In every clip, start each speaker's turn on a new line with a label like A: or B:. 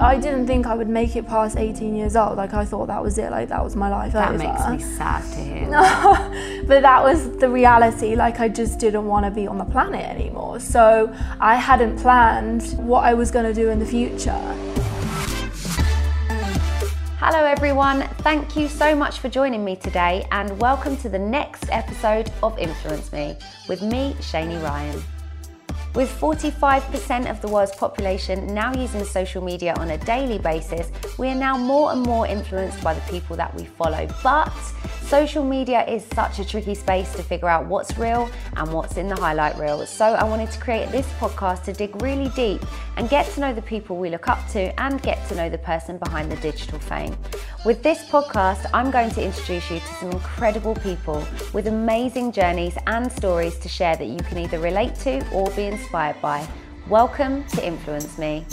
A: I didn't think I would make it past 18 years old. Like I thought that was it. Like that was my life
B: That
A: over.
B: makes me sad to hear.
A: No, but that was the reality. Like I just didn't want to be on the planet anymore. So I hadn't planned what I was going to do in the future.
B: Hello, everyone. Thank you so much for joining me today, and welcome to the next episode of Influence Me with me, Shani Ryan. With 45% of the world's population now using social media on a daily basis, we are now more and more influenced by the people that we follow. But social media is such a tricky space to figure out what's real and what's in the highlight reel. So I wanted to create this podcast to dig really deep and get to know the people we look up to and get to know the person behind the digital fame. With this podcast, I'm going to introduce you to some incredible people with amazing journeys and stories to share that you can either relate to or be inspired by. Welcome to Influence Me.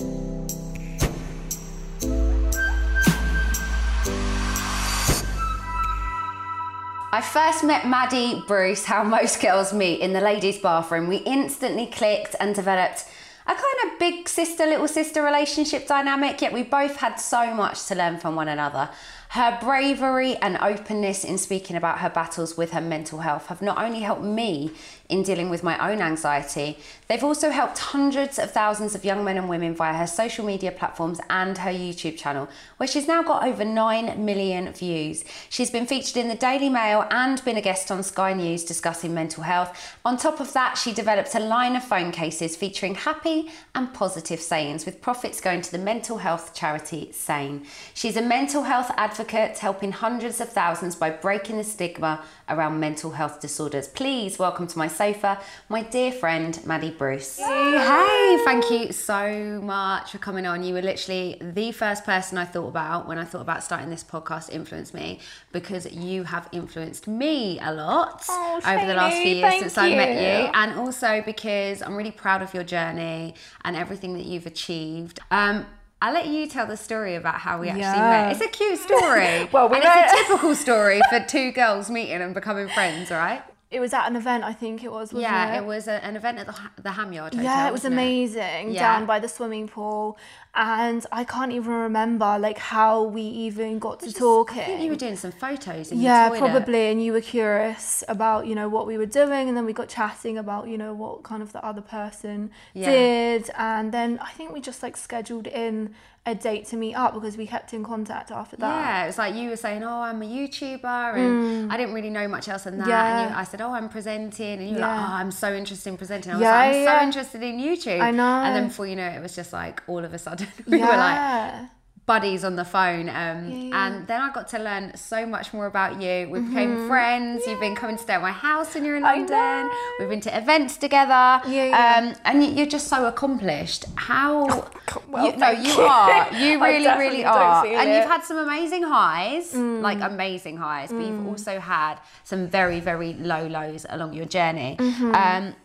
B: I first met Maddie Bruce, how most girls meet, in the ladies' bathroom. We instantly clicked and developed a kind of big sister, little sister relationship dynamic, yet we both had so much to learn from one another. Her bravery and openness in speaking about her battles with her mental health have not only helped me in dealing with my own anxiety, they've also helped hundreds of thousands of young men and women via her social media platforms and her YouTube channel, where she's now got over 9 million views. She's been featured in the Daily Mail and been a guest on Sky News discussing mental health. On top of that, she developed a line of phone cases featuring happy and positive sayings, with profits going to the mental health charity SANE. She's a mental health advocate, helping hundreds of thousands by breaking the stigma around mental health disorders. Please welcome to my sofa my dear friend Maddie Bruce. Hey, thank you so much for coming on. You were literally the first person I thought about when I thought about starting this podcast, Influence Me, because you have influenced me a lot
A: Oh,
B: over the last few years since I met
A: you.
B: you, and also because I'm really proud of your journey and everything that you've achieved. Um, I'll let you tell the story about how we actually
A: Yeah.
B: met. It's a cute story.
A: Well, we
B: and it's a typical story for two girls meeting and becoming friends, right?
A: It was at an event, I think it was. Wasn't
B: yeah,
A: it?
B: it was a, an event at the, the Ham Yard Hotel.
A: Yeah, it was amazing
B: Yeah.
A: down by the swimming pool, and I can't even remember like how we even got to talking.
B: I think you were doing some photos
A: yeah, probably, and you were curious about you know what we were doing, and then we got chatting about you know what kind of the other person
B: Yeah.
A: did, and then I think we just like scheduled in a date to meet up because we kept in contact after that.
B: Yeah, it was like you were saying, "Oh, I'm a YouTuber," and I didn't really know much else than that.
A: Mm. Yeah.
B: And you, I said, "Oh, I'm presenting," and you were like, "Oh, I'm so interested in presenting." I was
A: Yeah,
B: like, "I'm
A: yeah.
B: so interested in YouTube."
A: I know.
B: And then before you know it, it was just like all of a sudden we were like
A: Yeah.
B: Buddies on the phone. Um,
A: yeah.
B: And then I got to learn so much more about you. We became friends. You've been coming to stay at my house when you're in
A: Mm-hmm.
B: London. We've been to events together.
A: Yeah, yeah.
B: Um, and you- you're just so accomplished. How?
A: well,
B: you, no, you
A: you.
B: are. You really, really are. And
A: it.
B: you've had some amazing highs,
A: Mm.
B: like amazing highs, but you've also had some very, very low lows along your journey.
A: Mm-hmm.
B: Um,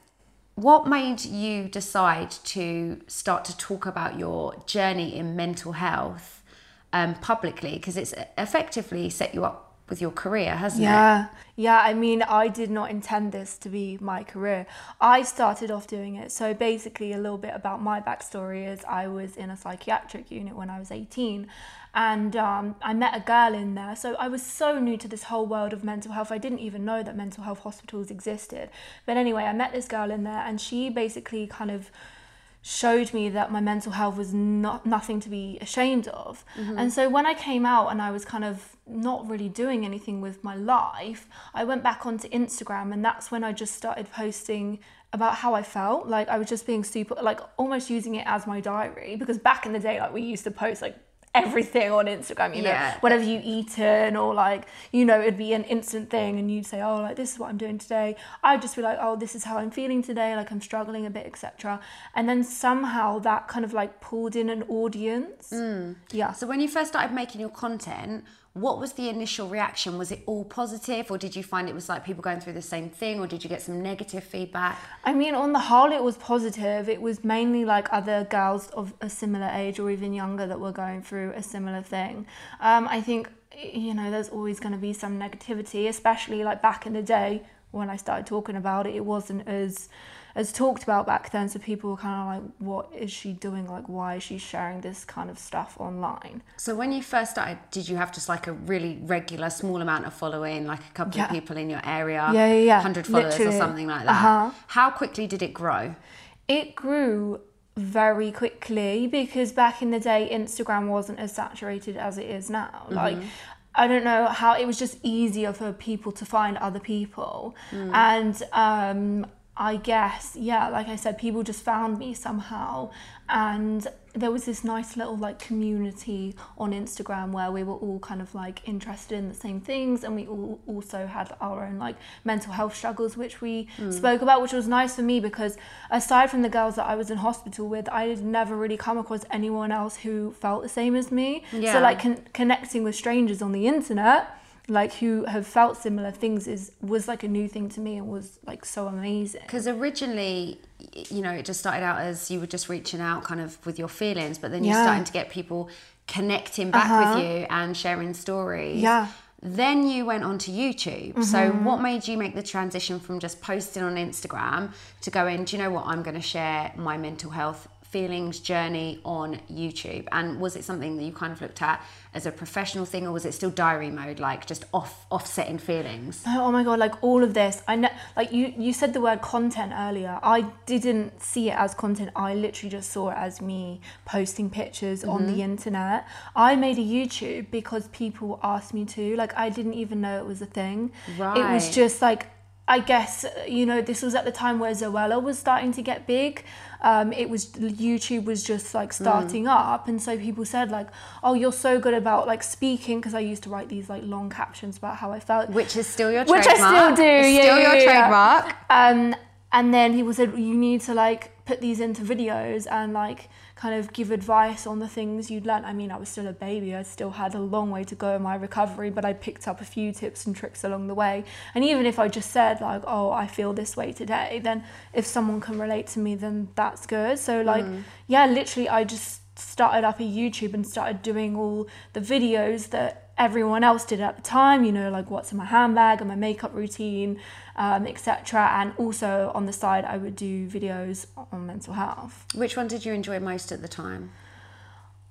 B: what made you decide to start to talk about your journey in mental health um, publicly? Because it's effectively set you up with your career, hasn't it?
A: Yeah, yeah. I mean, I did not intend this to be my career. I started off doing it. So basically, a little bit about my backstory is I was in a psychiatric unit when I was 18, and um, I met a girl in there. So I was so new to this whole world of mental health. I didn't even know that mental health hospitals existed. But anyway, I met this girl in there, and she basically kind of showed me that my mental health was not nothing to be ashamed of. And so when I came out and I was kind of not really doing anything with my life, I went back onto Instagram and that's when I just started posting about how I felt. Like I was just being super like almost using it as my diary because back in the day like we used to post like everything on Instagram, you know,
B: Yeah.
A: whatever you eaten or like, you know, it'd be an instant thing and you'd say, oh, like this is what I'm doing today. I'd just be like, oh, this is how I'm feeling today, like I'm struggling a bit, etc. And then somehow that kind of like pulled in an audience. Mm. Yeah.
B: So when you first started making your content, what was the initial reaction? Was it all positive, or did you find it was like people going through the same thing, or did you get some negative feedback?
A: I mean, on the whole, it was positive. It was mainly like other girls of a similar age or even younger that were going through a similar thing. Um, I think, you know, there's always going to be some negativity, especially like back in the day when I started talking about it. It wasn't as as talked about back then. So people were kind of like, what is she doing? Like, why is she sharing this kind of stuff online?
B: So when you first started, did you have just like a really regular small amount of following, like a couple
A: Yeah.
B: of people in your area,
A: Yeah, yeah, yeah.
B: 100 followers
A: Literally.
B: or something like that?
A: Uh-huh.
B: How quickly did it grow?
A: It grew very quickly because back in the day, Instagram wasn't as saturated as it is now. Like, I don't know how it was just easier for people to find other people. And um, I guess, yeah, like I said, people just found me somehow. And there was this nice little like community on Instagram where we were all kind of like interested in the same things and we all also had our own like mental health struggles which we hmm. spoke about which was nice for me because aside from the girls that I was in hospital with I had never really come across anyone else who felt the same as me
B: Yeah.
A: so like con- connecting with strangers on the internet like who have felt similar things is was like a new thing to me and was like so amazing
B: Because originally, you know, it just started out as you were just reaching out kind of with your feelings, but then you're
A: Yeah.
B: starting to get people connecting back
A: Uh-huh.
B: with you and sharing stories.
A: Yeah.
B: Then you went on to YouTube. So,
A: Mm-hmm.
B: what made you make the transition from just posting on Instagram to going, do you know what? I'm going to share my mental health feelings journey on YouTube. And was it something that you kind of looked at as a professional thing, or was it still diary mode, like just off offsetting feelings?
A: Oh, oh my god! Like all of this, I know. Like you, you said the word content earlier. I didn't see it as content. I literally just saw it as me posting pictures on the mm-hmm. internet. I made a YouTube because people asked me to. Like I didn't even know it was a thing. Right. It was just like I guess you know this was at the time where Zoella was starting to get big. Um, it was YouTube was just like starting up, and so people said like, "Oh, you're so good about like speaking," because I used to write these like long captions about how I felt.
B: Which is still your
A: Which I
B: trademark.
A: still do,
B: It's
A: yeah,
B: still
A: yeah,
B: your
A: yeah.
B: trademark.
A: Um, and then he was said you need to like put these into videos and like kind of give advice on the things you'd learn. I mean, I was still a baby. I still had a long way to go in my recovery, but I picked up a few tips and tricks along the way. And even if I just said like, "Oh, I feel this way today," then if someone can relate to me, then that's good. So like, mm. yeah, literally, I just started up a YouTube and started doing all the videos that everyone else did at the time, you know, like what's in my handbag and my makeup routine, um, etc. And also on the side, I would do videos on mental health.
B: Which one did you enjoy most at the time?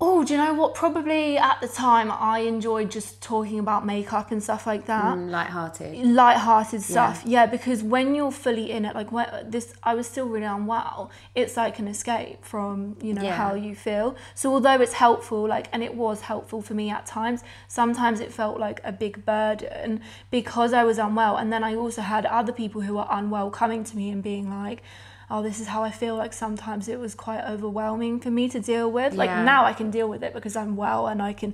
A: Oh, do you know what? Probably at the time, I enjoyed just talking about makeup and stuff like that.
B: Mm, light-hearted.
A: light-hearted stuff yeah. because when you're fully in it like when this i was still really unwell it's like an escape from you know
B: Yeah.
A: how you feel so although it's helpful like and it was helpful for me at times sometimes it felt like a big burden because i was unwell and then i also had other people who were unwell coming to me and being like oh this is how i feel like sometimes it was quite overwhelming for me to deal with like
B: Yeah.
A: now i can deal with it because i'm well and i can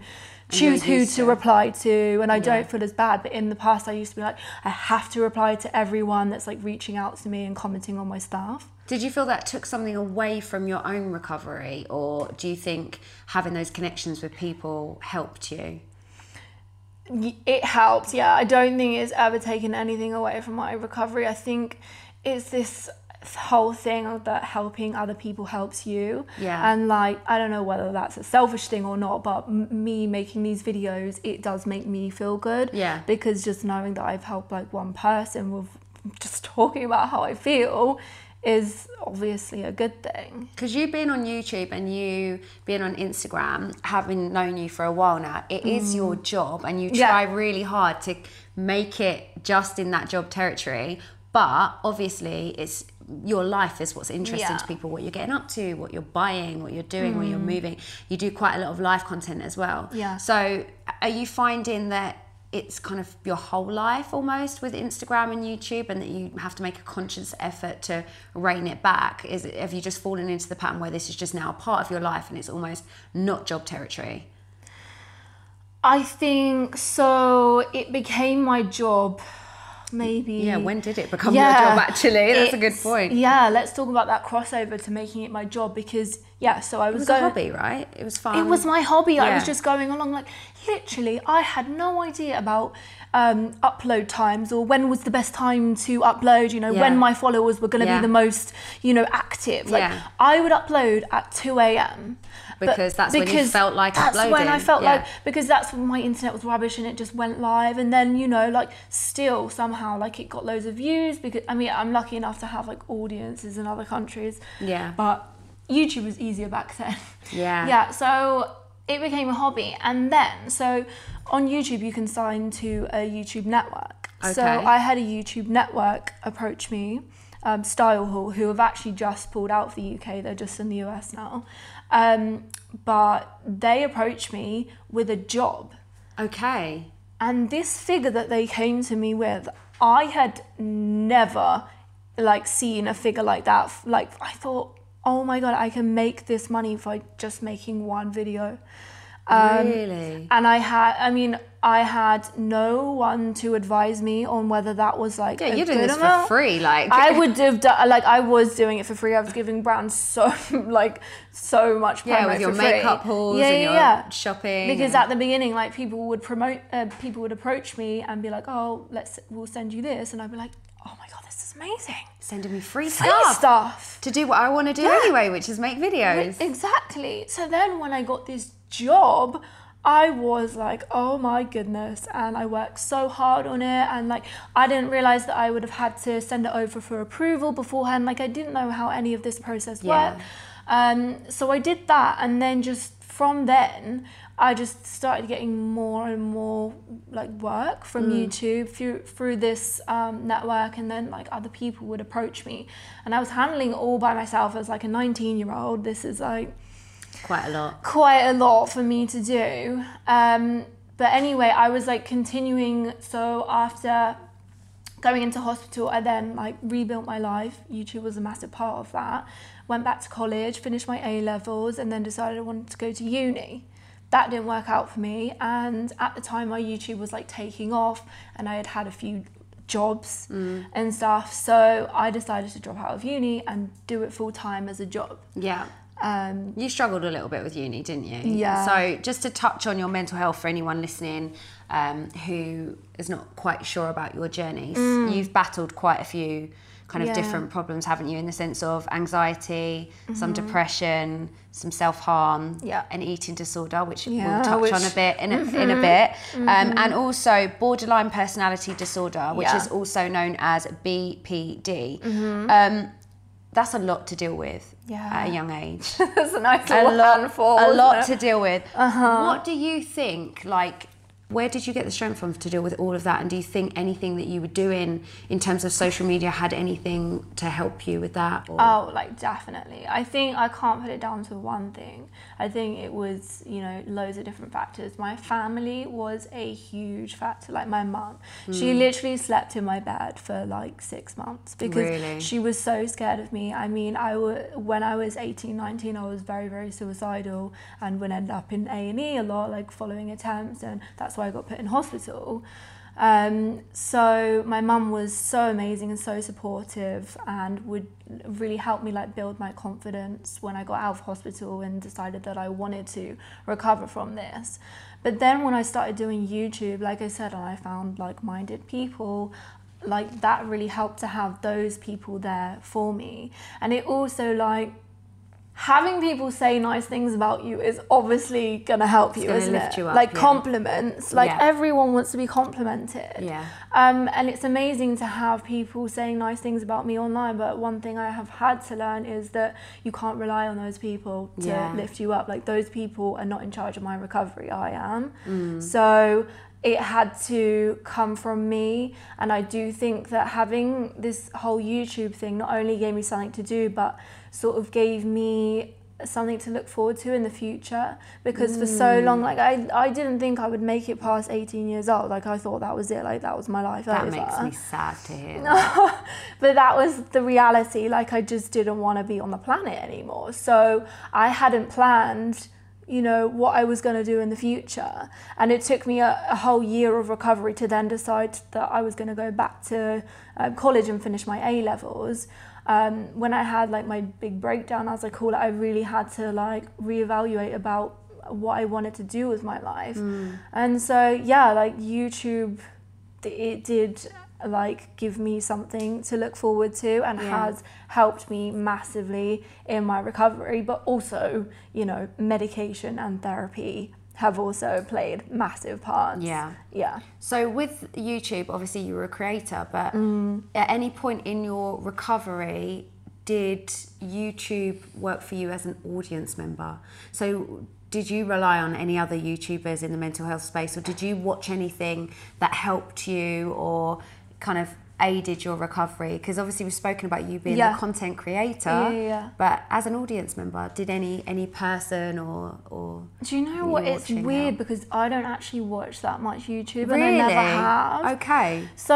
A: choose who to
B: to.
A: reply to and I don't feel as bad but in the past I used to be like I have to reply to everyone that's like reaching out to me and commenting on my stuff
B: Did you feel that took something away from your own recovery, or do you think having those connections with people helped you?
A: It helped yeah I don't think it's ever taken anything away from my recovery I think it's this whole thing of that helping other people helps you
B: Yeah.
A: and like I don't know whether that's a selfish thing or not but m- me making these videos it does make me feel good
B: Yeah.
A: because just knowing that I've helped like one person with just talking about how I feel is obviously a good thing
B: Because you being on YouTube and you being on Instagram, having known you for a while now, it is your job and you
A: Mm. Yeah.
B: try really hard to make it just in that job territory. But obviously, it's your life is what's interesting
A: Yeah.
B: to people what you're getting up to, what you're buying, what you're doing, where you're moving. You do quite a lot of live content as well.
A: Mm. Yeah.
B: So, are you finding that it's kind of your whole life almost with Instagram and YouTube, and that you have to make a conscious effort to rein it back? Is it, have you just fallen into the pattern where this is just now a part of your life and it's almost not job territory?
A: I think so it became my job maybe
B: Yeah. When did it become your job? Actually, that's a good point.
A: Yeah, let's talk about that crossover to making it my job because yeah, so I was,
B: It was
A: going
B: a hobby, right? It was fun.
A: It was my hobby. I was just going along like literally I had no idea about um, upload times or when was the best time to upload, you know,
B: Yeah.
A: when my followers were going to
B: Yeah.
A: be the most, you know, active. Like
B: Yeah.
A: I would upload at 2 a.m.
B: because that's when you felt like uploading.
A: that's
B: uploading.
A: when I felt
B: Yeah.
A: like because that's when my internet was rubbish and it just went live and then you know like still somehow like it got loads of views because I mean I'm lucky enough to have like audiences in other countries
B: Yeah.
A: but YouTube was easier back then
B: Yeah.
A: yeah so it became a hobby and then so on YouTube you can sign to a YouTube network
B: okay.
A: so I had a YouTube network approach me um, StyleHaul, who have actually just pulled out of the UK, they're just in the US now. Um, but they approached me with a job.
B: Okay.
A: And this figure that they came to me with, I had never like seen a figure like that. Like I thought, oh my god, I can make this money by just making one video. Um,
B: really?
A: And I had, I mean, I had no one to advise me on whether that was like
B: Yeah, you're doing
A: good
B: this
A: amount.
B: for free, like
A: I would have done like I was doing it for free. I was giving brands so like so much
B: Yeah, with your
A: for free.
B: makeup hauls
A: yeah,
B: and
A: yeah,
B: your
A: yeah.
B: shopping
A: Because
B: and-
A: at the beginning, like people would promote, uh, people would approach me and be like, "Oh, let's we'll send you this," and I'd be like, "Oh my god, this is amazing!"
B: sending me free
A: Free
B: stuff
A: stuff.
B: to do what I want to do anyway, which is make videos.
A: Exactly. So then when I got this job, I was like, oh my goodness. And I worked so hard on it. And like, I didn't realize that I would have had to send it over for approval beforehand. Like, I didn't know how any of this process
B: Yeah.
A: worked. Um, so I did that. And then just from then, I just started getting more and more like work from YouTube through through this um, network, and then like other people would approach me, and I was handling it all by myself as like a 19 year old. This is like
B: Quite a lot.
A: quite a lot for me to do. Um, but anyway, I was like continuing. So after going into hospital, I then like rebuilt my life. YouTube was a massive part of that. Went back to college, finished my A levels, and then decided I wanted to go to uni. That didn't work out for me. And at the time, my YouTube was like taking off, and I had had a few jobs and stuff. So I decided to drop out of uni and do it full time as a job.
B: Yeah.
A: Um,
B: You struggled a little bit with uni, didn't you?
A: Yeah.
B: So, just to touch on your mental health for anyone listening um, who is not quite sure about your journeys, you've battled quite a few kind of
A: Mm. Yeah.
B: different problems, haven't you? In the sense of anxiety, some
A: Mm-hmm.
B: depression, some self harm,
A: Yeah.
B: an eating disorder, which
A: Yeah,
B: we'll touch
A: which-
B: on a bit in a, in a bit, um, and also borderline personality disorder, which is also known as BPD. That's a lot to deal with
A: Yeah.
B: at a young age
A: That's a nice
B: a lot,
A: handful.
B: a lot
A: it?
B: to deal with. Uh-huh. What do you think? Like, where did you get the strength from to deal with all of that? And do you think anything that you were doing in terms of social media had anything to help you with that? Or?
A: Oh, like definitely. I think I can't put it down to one thing. I think it was, you know, loads of different factors. My family was a huge factor. Like my mum,
B: Hmm.
A: she literally slept in my bed for like six months because
B: Really?
A: she was so scared of me. I mean, I w- when I was 18, 19, I was very, very suicidal and would end up in A&E a lot, like following attempts. And that's why I got put in hospital. Um, so my mum was so amazing and so supportive and would really help me like build my confidence when I got out of hospital and decided that I wanted to recover from this. But then when I started doing YouTube, like I said, and I found like-minded people, like that really helped to have those people there for me. And it also like having people say nice things about you is obviously gonna help you,
B: gonna
A: isn't
B: lift
A: it?
B: you up,
A: like
B: yeah.
A: compliments. Like
B: Yeah.
A: everyone wants to be complimented.
B: Yeah.
A: Um, and it's amazing to have people saying nice things about me online. But one thing I have had to learn is that you can't rely on those people to
B: Yeah.
A: lift you up. Like those people are not in charge of my recovery. I am.
B: Mm.
A: So it had to come from me. And I do think that having this whole YouTube thing not only gave me something to do, but sort of gave me something to look forward to in the future because for so
B: Mm.
A: long like I, I didn't think I would make it past 18 years old like I thought that was it like that was my life
B: that
A: over
B: makes me sad to hear. that.
A: but that was the reality like I just didn't want to be on the planet anymore so I hadn't planned you know what I was going to do in the future. And it took me a, a whole year of recovery to then decide that I was going to go back to um, college and finish my A levels. Um, when I had like my big breakdown as I call it I really had to like reevaluate about what I wanted to do with my life. And so yeah like YouTube it did like give me something to look forward to and
B: Yeah.
A: has helped me massively in my recovery but also you know medication and therapy have also played massive parts
B: Yeah.
A: yeah
B: So with YouTube, obviously you were a creator, but
A: Mm.
B: at any point in your recovery, did YouTube work for you as an audience member? So did you rely on any other YouTubers in the mental health space, or did you watch anything that helped you or kind of aided your recovery? Because obviously we've spoken about you being
A: Yeah.
B: a content creator,
A: Yeah, yeah,
B: but as an audience member, did any any person or or
A: do you know what it's weird
B: now?
A: because i don't actually watch that much youtube
B: really?
A: and i never have
B: Okay.
A: So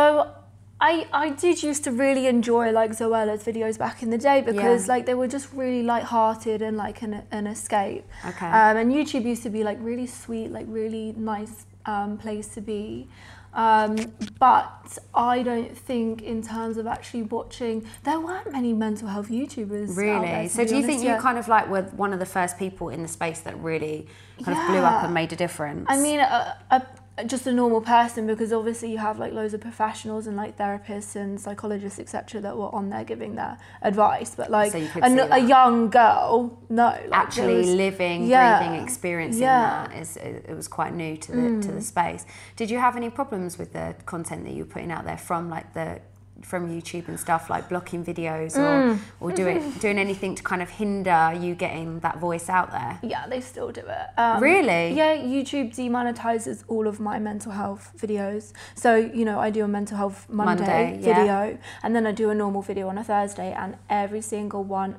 A: I I did used to really enjoy like Zoella's videos back in the day because like they were just really light-hearted and like an, an escape.
B: Okay.
A: Um, and YouTube used to be like really sweet, like really nice um, place to be. Um, but I don't think in terms of actually watching, there weren't many mental health YouTubers. out
B: Really?
A: there,
B: so do you
A: honest,
B: think
A: yeah.
B: you kind of like were one of the first people in the space that really kind of blew up and made a difference?
A: I mean, a, a, just a normal person because obviously you have like loads of professionals and like therapists and psychologists etc that were on there giving their advice but like
B: So you
A: a, a young girl no like,
B: actually
A: was-
B: living,
A: Yeah.
B: breathing, experiencing
A: Yeah. Mm.
B: that is it, it was quite new to the to the space. Did you have any problems with the content that you were putting out there from like the from YouTube and stuff like blocking videos or
A: Mm.
B: or doing doing anything to kind of hinder you getting that voice out there?
A: yeah they still do it um,
B: Really?
A: yeah youtube demonetizes all of my mental health videos so you know i do a mental health monday,
B: Monday, yeah.
A: video and then i do a normal video on a thursday and every single one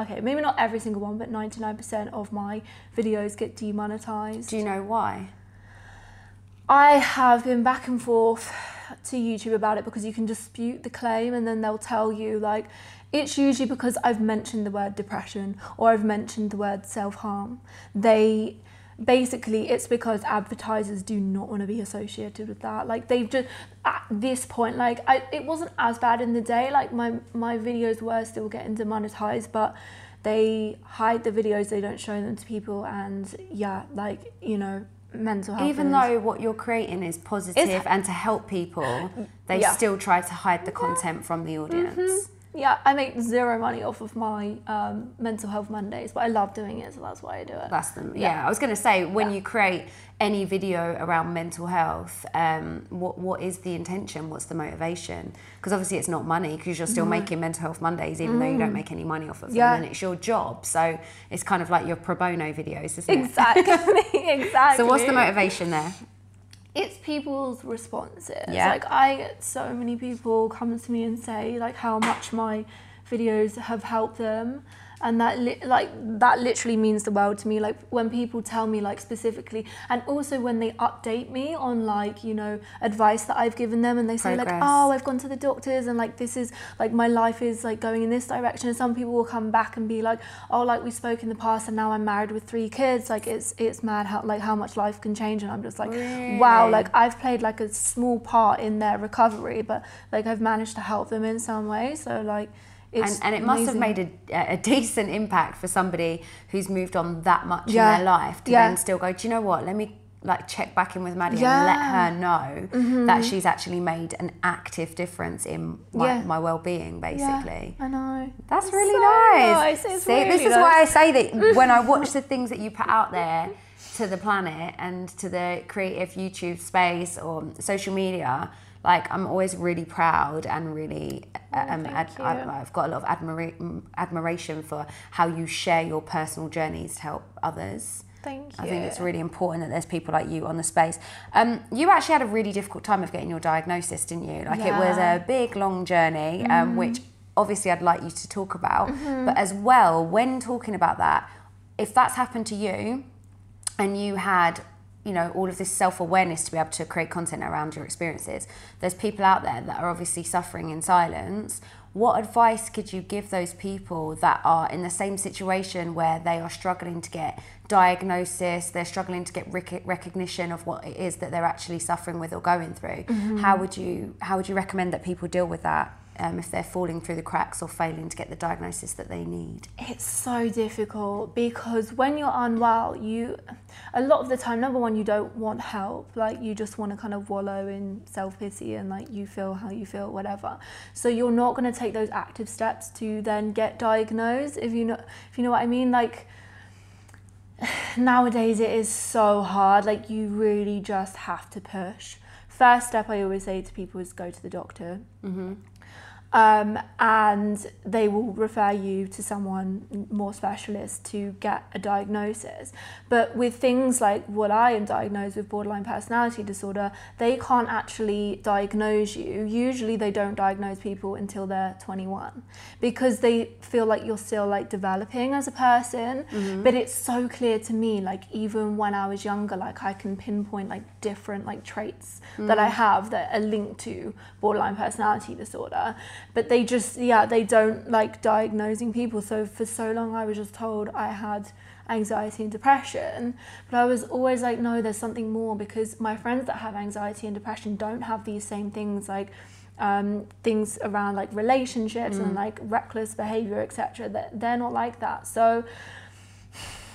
A: okay maybe not every single one but 99% of my videos get demonetized
B: Do you know why?
A: I have been back and forth to YouTube about it because you can dispute the claim and then they'll tell you like it's usually because I've mentioned the word depression or I've mentioned the word self-harm. They basically it's because advertisers do not want to be associated with that. Like they've just at this point like I, it wasn't as bad in the day like my my videos were still getting demonetized but they hide the videos they don't show them to people and yeah like you know mental health
B: Even though what you're creating is positive and to help people, they
A: Yeah.
B: still try to hide the content from the audience. Mm-hmm.
A: Yeah, I make zero money off of my um, mental health Mondays, but I love doing it, so that's why I do it.
B: That's them. Yeah. I was going to say when
A: Yeah.
B: you create any video around mental health, um, what what is the intention? What's the motivation? Because obviously it's not money because you're still making mental health Mondays, even though you don't make any money off of them,
A: Mm.
B: And it's your job. So it's kind of like your pro bono videos, isn't it?
A: Exactly, exactly.
B: So what's the motivation there?
A: It's people's responses.
B: Yeah.
A: Like I get so many people come to me and say like how much my videos have helped them. And that li- like that literally means the world to me. Like when people tell me like specifically, and also when they update me on like you know advice that I've given them, and they say like, oh, I've gone to the doctors, and like this is like my life is like going in this direction. And some people will come back and be like, oh, like we spoke in the past, and now I'm married with three kids. Like it's it's mad how like how much life can change, and I'm just like, wow, like I've played like a small part in their recovery, but like I've managed to help them in some way. So like,
B: and, and it must have made a, a decent impact for somebody who's moved on that much
A: Yeah.
B: in their life to
A: Yeah.
B: then still go, do you know what? Let me like check back in with Maddie
A: Yeah.
B: and
A: Mm-hmm.
B: let her know that she's actually made an active difference in my,
A: Yeah.
B: my well-being,
A: Yeah,
B: basically.
A: I know.
B: That's
A: It's
B: really
A: so
B: nice.
A: It's
B: See, this
A: really
B: is why I say that when I watch the things that you put out there to the planet and to the creative YouTube space or social media, like I'm always really proud and really, um,
A: thank
B: ad- I, I've got a lot of admira- admiration for how you share your personal journeys to help others.
A: Thank you.
B: I think it's really important that there's people like you on the space. Um, you actually had a really difficult time of getting your diagnosis, didn't you? Like it was
A: Mm-hmm.
B: a big, long journey, um, which obviously I'd like you to talk about.
A: Mm-hmm.
B: But as well, when talking about that, if that's happened to you and you had you know all of this self-awareness to be able to create content around your experiences. There's people out there that are obviously suffering in silence. What advice could you give those people that are in the same situation where they are struggling to get diagnosis they're struggling to get rec- recognition of what it is that they're actually suffering with or going through? Mm-hmm. How would you how would you recommend that people deal with that um, if they're falling through the cracks or failing to get the diagnosis that they need?
A: It's so difficult because when you're unwell, you a lot of the time, number one, you don't want help. Like you just want to kind of wallow in self pity and like you feel how you feel, whatever. So you're not going to take those active steps to then get diagnosed. If you know, if you know what I mean, like nowadays it is so hard. Like you really just have to push. First step I always say to people is go to the doctor. Mm-hmm um, and they will refer you to someone more specialist to get a diagnosis. But with things like what I am diagnosed with borderline personality disorder, they can't actually diagnose you. Usually they don't diagnose people until they're 21 because they feel like you're still like developing as a person. Mm-hmm. But it's so clear to me, like even when I was younger, like I can pinpoint like different like traits mm-hmm. that I have that are linked to borderline personality disorder but they just yeah they don't like diagnosing people. So for so long i was just told i had anxiety and depression. But i was always like no there's something more because my friends that have anxiety and depression don't have these same things like um, things around like relationships mm. and like reckless behavior etc that they're not like that. So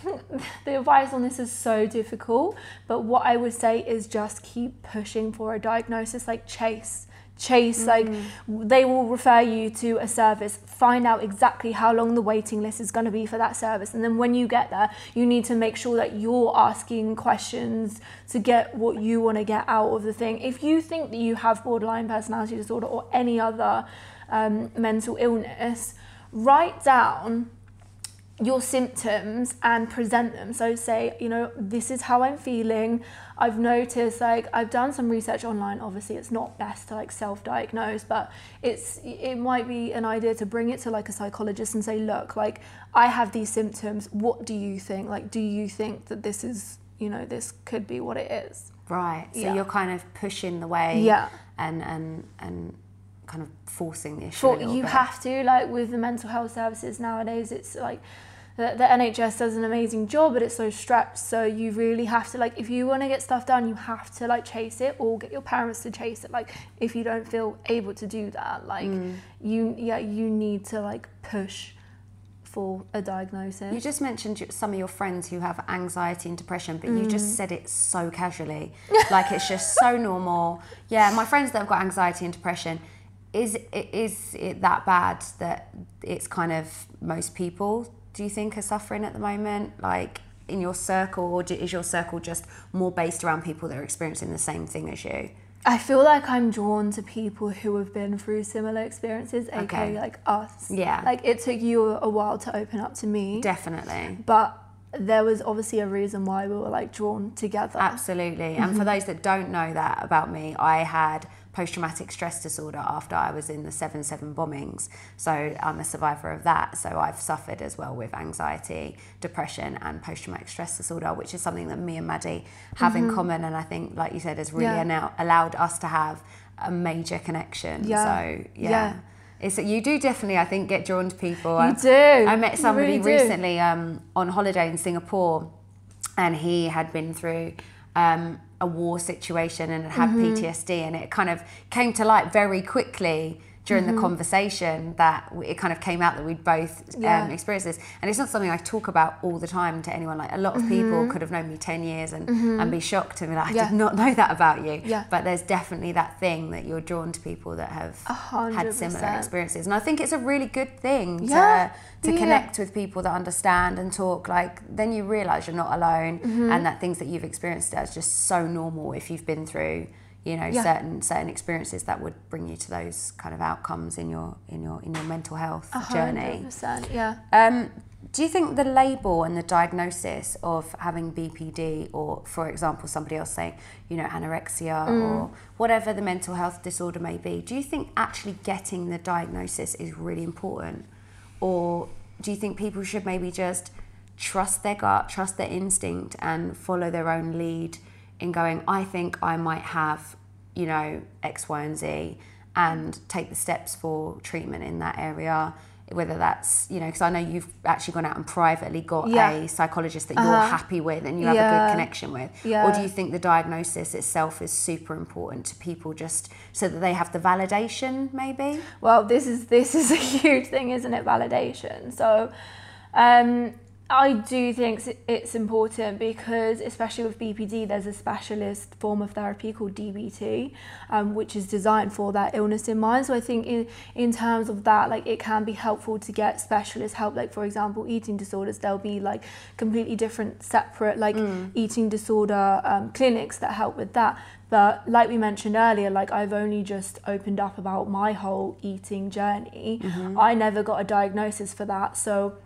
A: the advice on this is so difficult. But what i would say is just keep pushing for a diagnosis like chase chase mm-hmm. like they will refer you to a service find out exactly how long the waiting list is going to be for that service and then when you get there you need to make sure that you're asking questions to get what you want to get out of the thing if you think that you have borderline personality disorder or any other um, mental illness write down your symptoms and present them. So say, you know, this is how I'm feeling. I've noticed like I've done some research online. Obviously, it's not best to like self-diagnose, but it's it might be an idea to bring it to like a psychologist and say, look, like I have these symptoms. What do you think? Like, do you think that this is, you know, this could be what it is?
B: Right. So yeah. you're kind of pushing the way.
A: Yeah.
B: And and and kind of forcing the issue.
A: For, you bit. have to like with the mental health services nowadays. It's like the, the NHS does an amazing job, but it's so strapped. So you really have to like, if you want to get stuff done, you have to like chase it, or get your parents to chase it. Like, if you don't feel able to do that, like mm. you, yeah, you need to like push for a diagnosis.
B: You just mentioned some of your friends who have anxiety and depression, but mm. you just mm. said it so casually, like it's just so normal. Yeah, my friends that have got anxiety and depression. Is is it that bad that it's kind of most people do you think are suffering at the moment? Like in your circle, or is your circle just more based around people that are experiencing the same thing as you?
A: I feel like I'm drawn to people who have been through similar experiences, aka okay. like us.
B: Yeah.
A: Like it took you a while to open up to me.
B: Definitely.
A: But there was obviously a reason why we were like drawn together.
B: Absolutely. And for mm-hmm. those that don't know that about me, I had post traumatic stress disorder after I was in the 7 7 bombings. So I'm a survivor of that. So I've suffered as well with anxiety, depression, and post traumatic stress disorder, which is something that me and Maddie have mm-hmm. in common. And I think, like you said, has really yeah. allowed us to have a major connection. Yeah. So, yeah. yeah. It's, you do definitely, I think, get drawn to people.
A: You do.
B: I met somebody really recently um, on holiday in Singapore, and he had been through um, a war situation and had mm-hmm. PTSD, and it kind of came to light very quickly during mm-hmm. the conversation that it kind of came out that we'd both um, experienced this. And it's not something I talk about all the time to anyone. Like a lot of mm-hmm. people could have known me 10 years and, mm-hmm. and be shocked and be like, I yeah. did not know that about you.
A: Yeah.
B: But there's definitely that thing that you're drawn to people that have
A: 100%.
B: had similar experiences. And I think it's a really good thing yeah. to, to connect with people that understand and talk. Like, then you realize you're not alone mm-hmm. and that things that you've experienced are just so normal if you've been through you know yeah. certain certain experiences that would bring you to those kind of outcomes in your in your in your mental health 100%, journey
A: yeah
B: um, do you think the label and the diagnosis of having BPD or for example somebody else saying you know anorexia mm. or whatever the mental health disorder may be do you think actually getting the diagnosis is really important or do you think people should maybe just trust their gut trust their instinct and follow their own lead in going, I think I might have, you know, X, Y, and Z, and take the steps for treatment in that area. whether that's you know because I know you've actually gone out and privately got
A: Yeah.
B: a psychologist that you're
A: Uh-huh.
B: happy with and you have a good connection with,
A: Yeah.
B: or do you think the diagnosis itself is super important to people just so that they have the validation maybe?
A: Well, this is this is a huge thing, isn't it? Validation. So, um, I do think it's important because, especially with BPD, there's a specialist form of therapy called DBT, um, which is designed for that illness in mind. So I think in in terms of that, like it can be helpful to get specialist help. Like for example, eating disorders, there'll be like completely different, separate like eating disorder um, clinics that help with that. But like we mentioned earlier, like I've only just opened up about my whole eating journey. I never got a diagnosis for that, so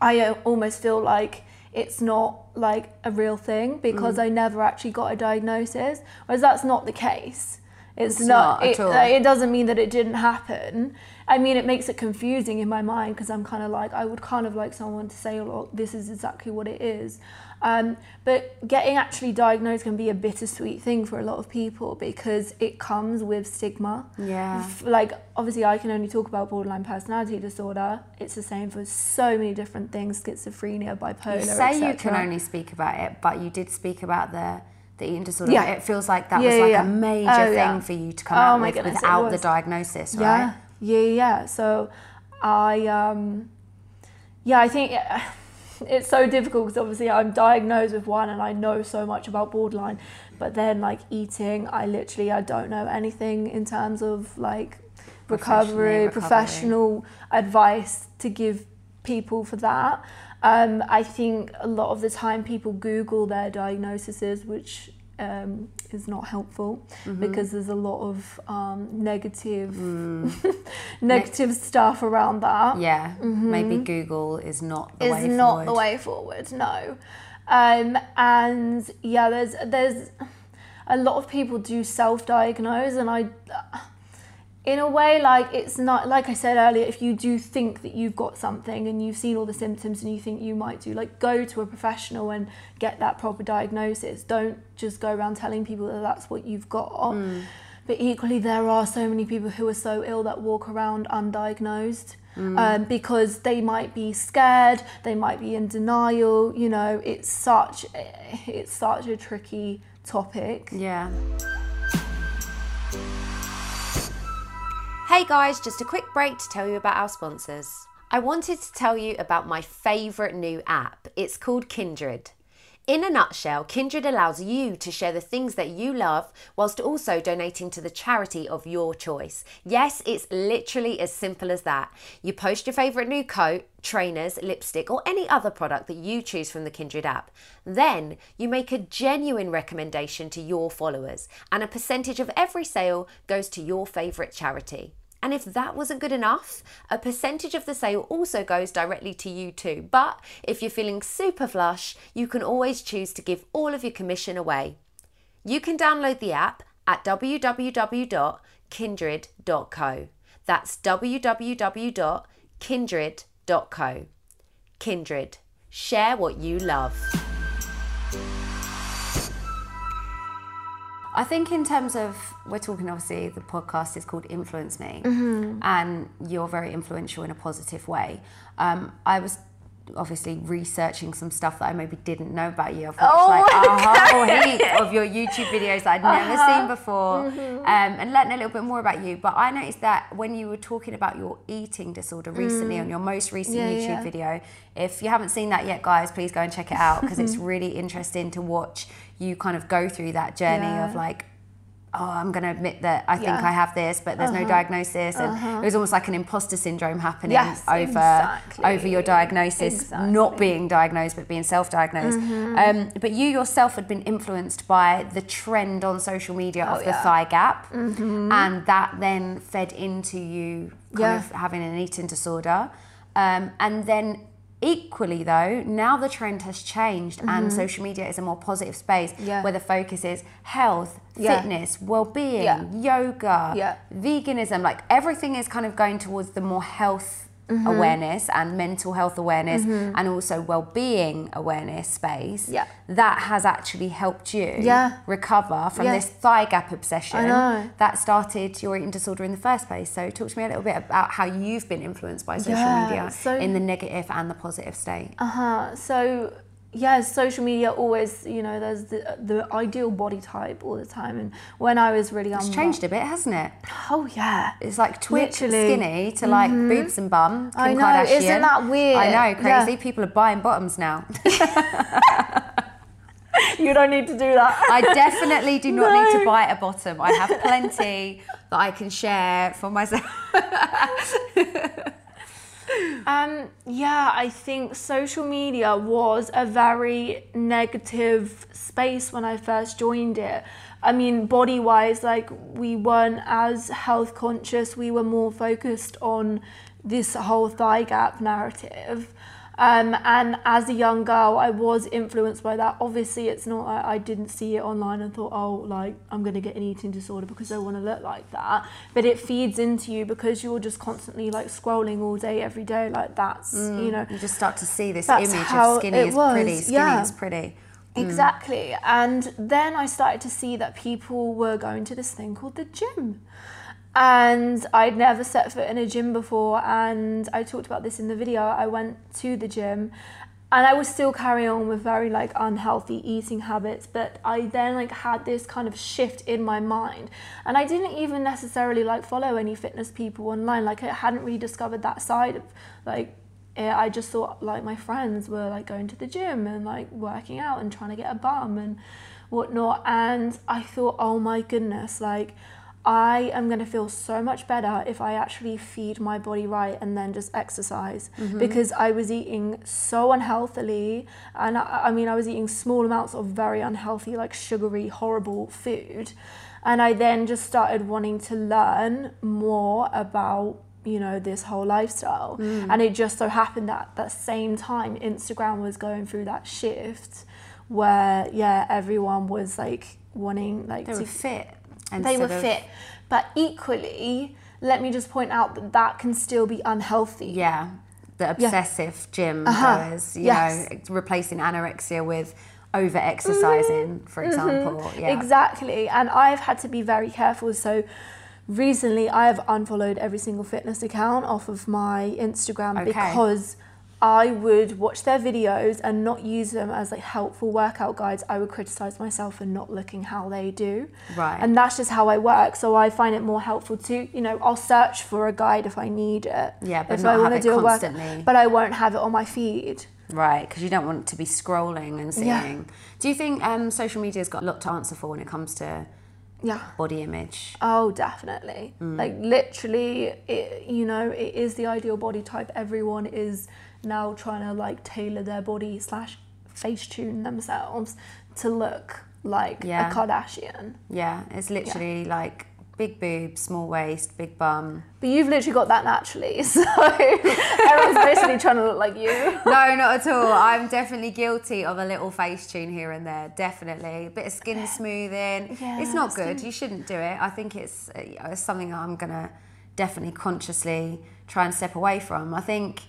A: I uh, almost feel like it's not like a real thing because I never actually got a diagnosis. Whereas that's not the case. It's,
B: It's
A: not,
B: not at
A: it,
B: all.
A: like, it doesn't mean that it didn't happen. I mean, it makes it confusing in my mind because I'm kind of like, I would kind of like someone to say, oh, this is exactly what it is. Um, but getting actually diagnosed can be a bittersweet thing for a lot of people because it comes with stigma.
B: Yeah.
A: Like, obviously, I can only talk about borderline personality disorder. It's the same for so many different things schizophrenia, bipolar.
B: You say you can only speak about it, but you did speak about the the eating disorder.
A: Yeah.
B: It feels like that
A: Yeah,
B: was like
A: yeah.
B: a major
A: Oh,
B: thing for you to come
A: Oh
B: out with
A: goodness,
B: without the diagnosis, right?
A: Yeah, yeah, yeah. So I, um, yeah, I think it's so difficult because obviously I'm diagnosed with one and I know so much about borderline, but then like eating, I literally I don't know anything in terms of like recovery,
B: recovery.
A: professional advice to give people for that. Um, I think a lot of the time people Google their diagnoses, which um, is not helpful
B: Mm-hmm.
A: because there's a lot of um, negative,
B: Mm.
A: negative stuff around that.
B: Yeah, maybe Google is not the
A: Is
B: way
A: not
B: forward.
A: the way forward. No, um, and yeah, there's there's a lot of people do self-diagnose, and I. In a way, like it's not like I said earlier. If you do think that you've got something and you've seen all the symptoms and you think you might do, like go to a professional and get that proper diagnosis. Don't just go around telling people that that's what you've got. But equally, there are so many people who are so ill that walk around undiagnosed um, because they might be scared, they might be in denial. You know, it's such it's such a tricky topic.
B: Yeah.
C: Hey guys, just a quick break to tell you about our sponsors. I wanted to tell you about my favourite new app. It's called Kindred. In a nutshell, Kindred allows you to share the things that you love whilst also donating to the charity of your choice. Yes, it's literally as simple as that. You post your favourite new coat, trainers, lipstick, or any other product that you choose from the Kindred app. Then you make a genuine recommendation to your followers, and a percentage of every sale goes to your favourite charity. And if that wasn't good enough, a percentage of the sale also goes directly to you too. But if you're feeling super flush, you can always choose to give all of your commission away. You can download the app at www.kindred.co. That's www.kindred.co. Kindred. Share what you love.
B: I think in terms of we're talking obviously the podcast is called Influence Me,
A: Mm-hmm.
B: and you're very influential in a positive way. Um, I was obviously researching some stuff that I maybe didn't know about you. I've watched
A: Oh
B: like a whole heap of your YouTube videos that I'd never
A: Uh-huh.
B: seen before,
A: Mm-hmm.
B: um, and learning a little bit more about you. But I noticed that when you were talking about your eating disorder recently on your most recent
A: Mm. Yeah,
B: YouTube
A: yeah.
B: video, if you haven't seen that yet, guys, please go and check it out because it's really interesting to watch you kind of go through that journey
A: Yeah.
B: of like oh, I'm going to admit that I think
A: Yeah. Uh-huh.
B: I have this, but there's no diagnosis, and it was almost like an imposter syndrome happening
A: Yes,
B: over
A: exactly.
B: over your diagnosis,
A: Exactly. Mm-hmm.
B: not being diagnosed but being self-diagnosed. Um, but you yourself had been influenced by the trend on social media of the
A: Oh, yeah. Mm-hmm.
B: thigh gap, and that then fed into you kind
A: Yeah.
B: of having an eating disorder, um, and then. Equally, though, now the trend has changed and social media is a more positive space
A: Mm-hmm. Yeah.
B: where the focus is health,
A: Yeah.
B: fitness, well-being,
A: Yeah.
B: yoga, veganism. Like everything is kind of going towards the more health mm-hmm. awareness and mental health awareness mm-hmm. and also well-being awareness space
A: yeah.
B: that has actually helped you
A: yeah.
B: recover from
A: yeah.
B: this thigh gap obsession that started your eating disorder in the first place so talk to me a little bit about how you've been influenced by social media
A: so,
B: in the negative and the positive state
A: uh-huh so yeah, social media always, you know, there's the, the ideal body type all the time. And when I was really young,
B: it's changed a bit, hasn't it?
A: Oh yeah,
B: it's like twitch skinny to like mm-hmm. boobs and bum. Kim
A: I know,
B: Kardashian.
A: isn't that weird?
B: I know, crazy. Yeah. People are buying bottoms now.
A: you don't need to do that.
B: I definitely do not no. need to buy a bottom. I have plenty that I can share for myself.
A: Um, yeah, I think social media was a very negative space when I first joined it. I mean, body wise, like we weren't as health conscious, we were more focused on this whole thigh gap narrative. Um, and as a young girl, I was influenced by that. Obviously, it's not, I, I didn't see it online and thought, oh, like, I'm going to get an eating disorder because I want to look like that. But it feeds into you because you're just constantly like scrolling all day, every day. Like, that's, mm, you know.
B: You just start to see this image of skinny is was. pretty, skinny yeah. is pretty.
A: Mm. Exactly. And then I started to see that people were going to this thing called the gym and I'd never set foot in a gym before and I talked about this in the video. I went to the gym and I was still carrying on with very like unhealthy eating habits but I then like had this kind of shift in my mind. And I didn't even necessarily like follow any fitness people online. Like I hadn't really discovered that side of like I just thought like my friends were like going to the gym and like working out and trying to get a bum and whatnot. And I thought oh my goodness like I am going to feel so much better if I actually feed my body right and then just exercise mm-hmm. because I was eating so unhealthily and I, I, mean I was eating small amounts of very unhealthy like sugary horrible food and I then just started wanting to learn more about you know this whole lifestyle mm. and it just so happened that at that same time Instagram was going through that shift where yeah everyone was like wanting like
B: they
A: to
B: were fit
A: and they were fit. But equally, let me just point out that that can still be unhealthy.
B: Yeah, the obsessive yeah. gym uh-huh. goers, you yes. know, replacing anorexia with over exercising, mm-hmm. for example. Mm-hmm. Yeah.
A: Exactly. And I've had to be very careful. So recently I've unfollowed every single fitness account off of my Instagram okay. because I would watch their videos and not use them as like helpful workout guides. I would criticize myself for not looking how they do.
B: Right.
A: And that's just how I work. So I find it more helpful to, you know, I'll search for a guide if I need it.
B: Yeah, but if not I want to do constantly. a work,
A: but I won't have it on my feed.
B: Right, because you don't want to be scrolling and seeing. Yeah. Do you think um, social media's got a lot to answer for when it comes to yeah body image
A: oh definitely mm. like literally it, you know it is the ideal body type everyone is now trying to like tailor their body slash face tune themselves to look like yeah. a Kardashian.
B: Yeah, it's literally yeah. like big boobs, small waist, big bum.
A: But you've literally got that naturally, so everyone's basically trying to look like you.
B: no, not at all. I'm definitely guilty of a little face tune here and there. Definitely, a bit of skin smoothing. Yeah, it's not good. You shouldn't do it. I think it's, uh, it's something I'm gonna definitely consciously try and step away from. I think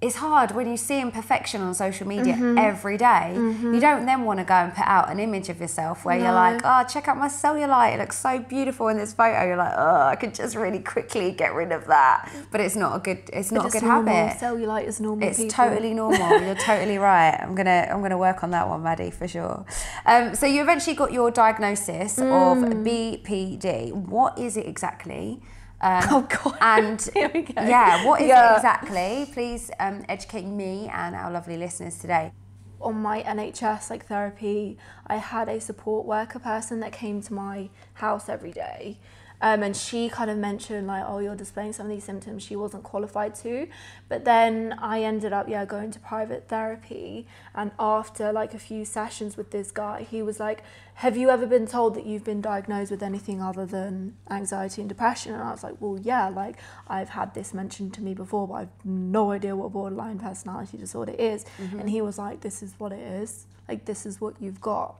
B: it's hard when you see imperfection on social media mm-hmm. every day. Mm-hmm. You don't then want to go and put out an image of yourself where no. you're like, oh, check out my cellulite. It looks so beautiful in this photo. You're like, oh, I could just really quickly get rid of that. But it's not a good. It's not
A: but
B: a good
A: normal.
B: habit.
A: Cellulite is normal.
B: It's
A: people.
B: totally normal. you're totally right. I'm gonna I'm gonna work on that one, Maddie, for sure. Um, so you eventually got your diagnosis mm. of BPD. What is it exactly?
A: Um, oh God!
B: And yeah, what is yeah. it exactly? Please um, educate me and our lovely listeners today.
A: On my NHS like therapy, I had a support worker person that came to my house every day um, and she kind of mentioned like, oh, you're displaying some of these symptoms she wasn't qualified to. But then I ended up, yeah, going to private therapy. And after like a few sessions with this guy, he was like, have you ever been told that you've been diagnosed with anything other than anxiety and depression? And I was like, well, yeah, like I've had this mentioned to me before, but I've no idea what borderline personality disorder is. Mm-hmm. And he was like, this is what it is. Like, this is what you've got.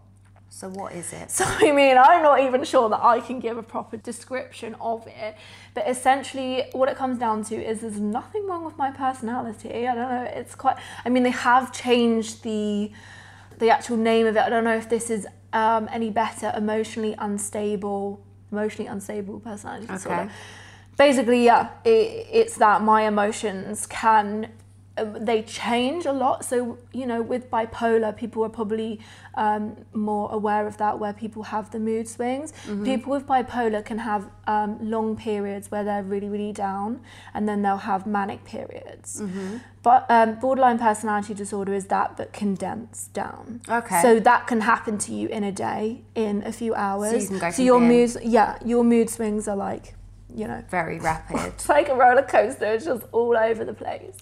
B: So what is it?
A: So I mean, I'm not even sure that I can give a proper description of it. But essentially, what it comes down to is there's nothing wrong with my personality. I don't know. It's quite. I mean, they have changed the the actual name of it. I don't know if this is um, any better. Emotionally unstable, emotionally unstable personality disorder.
B: Okay.
A: Basically, yeah, it, it's that my emotions can they change a lot. So, you know, with bipolar, people are probably um, more aware of that, where people have the mood swings. People with bipolar can have um, long periods where they're really, really down, and then they'll have manic periods. But um, borderline personality disorder is that, but condensed down.
B: Okay.
A: So that can happen to you in a day, in a few hours.
B: can go
A: so your moods, yeah, your mood swings are like, you know,
B: Very rapid.
A: it's like a roller coaster. It's just all over the place.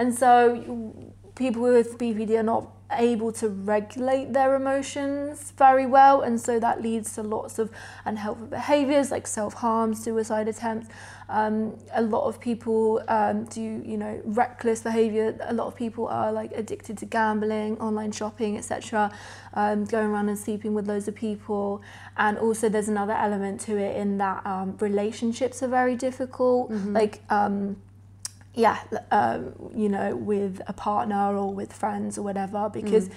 A: And so people with BPD are not able to regulate their emotions very well. And so that leads to lots of unhelpful behaviors like self harm, suicide attempts. Um, a lot of people um, do, you know, reckless behavior. A lot of people are like addicted to gambling, online shopping, etc. Um, going around and sleeping with loads of people. And also, there's another element to it in that um, relationships are very difficult. Like, um, yeah, um, you know, with a partner or with friends or whatever, because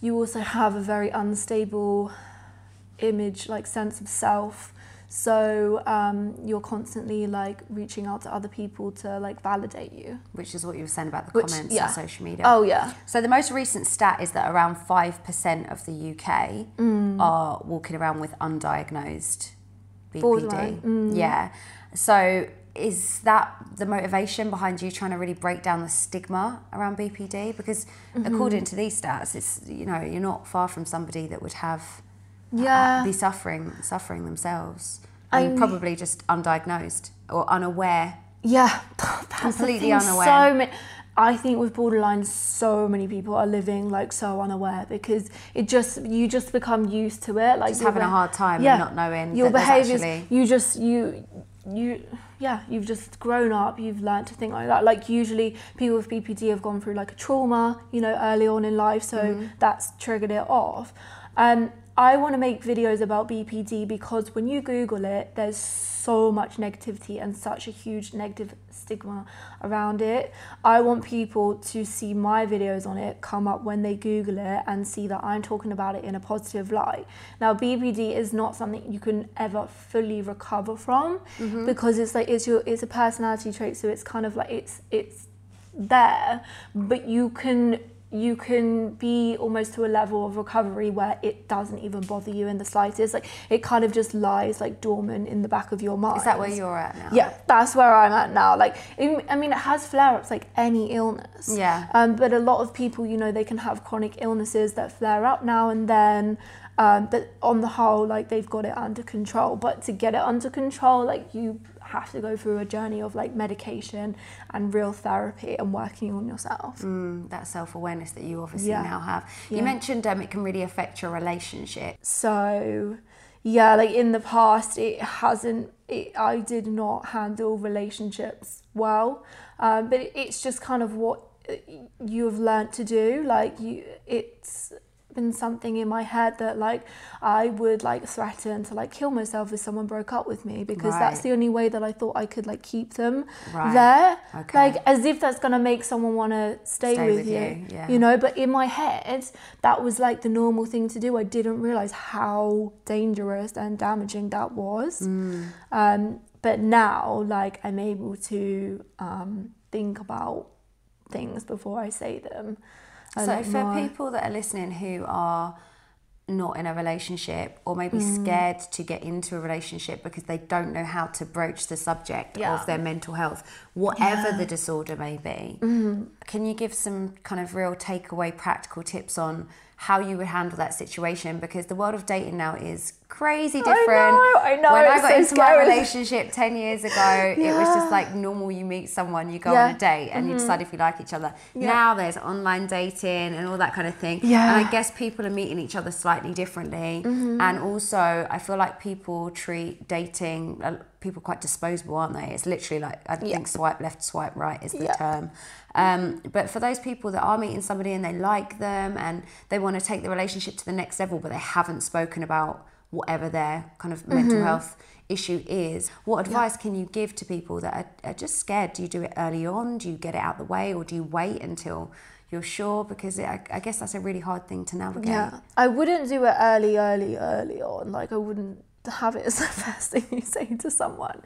A: you also have a very unstable image, like sense of self. So um, you're constantly like reaching out to other people to like validate you.
B: which is what you were saying about the
A: Which-
B: comments
A: yeah.
B: on social media.
A: Oh yeah,
B: So the most recent stat is that around 5% of the UK
A: Mm.
B: are walking around with undiagnosed BPD.
A: Mm.
B: Yeah. So is that the motivation behind you trying to really break down the stigma around BPD? Because
A: Mm-hmm.
B: according to these stats, it's you know you're not far from somebody that would have uh,
A: yeah.
B: be suffering suffering themselves and
A: mean-
B: probably just undiagnosed or unaware.
A: Yeah,
B: Completely unaware.
A: So many, I think with borderline, so many people are living like so unaware because it just you just become used to it, like
B: Just having a hard time and not knowing
A: your behaviors.
B: actually-
A: You just you you yeah you've just grown up. You've learned to think like that. Like usually people with BPD have gone through like a trauma, you know, early on in life, so
B: Mm-hmm.
A: that's triggered it off. Um, I want to make videos about BPD because when you Google it, there's so much negativity and such a huge negative stigma around it. I want people to see my videos on it come up when they Google it and see that I'm talking about it in a positive light. Now, BPD is not something you can ever fully recover from mm-hmm. because it's like it's your it's a personality trait, so it's kind of like it's it's there, but you can you can be almost to a level of recovery where it doesn't even bother you in the slightest. Like it kind of just lies like dormant in the back of your mind.
B: Is that where you're at now?
A: Yeah, that's where I'm at now. Like, I I mean, it has flare-ups like any illness.
B: Yeah.
A: Um, but a lot of people, you know, they can have chronic illnesses that flare up now and then. Um, but on the whole, like they've got it under control. But to get it under control, like you have to go through a journey of like medication and real therapy and working on yourself.
B: Mm, that self awareness that you obviously
A: Yeah.
B: now have.
A: Yeah.
B: You mentioned um, it can really affect your relationship.
A: So, yeah, like in the past, it hasn't. It, I did not handle relationships well, um, but it's just kind of what uh, you have learnt to do. Like you, it's been something in my head that like I would like threaten to like kill myself if someone broke up with me because that's the only way that I thought I could like keep them
B: Right.
A: there.
B: Okay.
A: Like as if that's gonna make someone want to stay,
B: Stay
A: with,
B: with
A: you.
B: you, yeah.
A: You know, but in my head, that was like the normal thing to do. I didn't realize how dangerous and damaging that was.
B: Mm.
A: Um, but now, like, I'm able to um, think about things before I say them. A
B: So, for
A: more.
B: people that are listening who are not in a relationship or maybe
A: Mm.
B: scared to get into a relationship because they don't know how to broach the subject
A: Yeah.
B: of their mental health, whatever the disorder may be,
A: Mm-hmm.
B: can you give some kind of real takeaway practical tips on how you would handle that situation? Because the world of dating now is crazy different.
A: know, I know,
B: When I got
A: so
B: into my relationship 10 years ago, it was just like normal. You meet someone, you go on
A: Yeah. Mm-hmm.
B: a date, and you decide if you like each other.
A: Yeah.
B: Now there's online dating and all that kind of thing.
A: Yeah.
B: And I guess people are meeting each other slightly differently.
A: Mm-hmm.
B: And also, I feel like people treat dating uh, people quite disposable, aren't they? It's literally like I think swipe left, swipe right is the
A: Yeah.
B: term. Um, but for those people that are meeting somebody and they like them and they want to take the relationship to the next level, but they haven't spoken about whatever their kind of mental health issue is, what advice can you give to people that are, are just scared? Do you do it early on? Do you get it out the way, or do you wait until you're sure? Because I, I guess that's a really hard thing to navigate.
A: Yeah, I wouldn't do it early, early, early on. Like I wouldn't have it as the first thing you say to someone.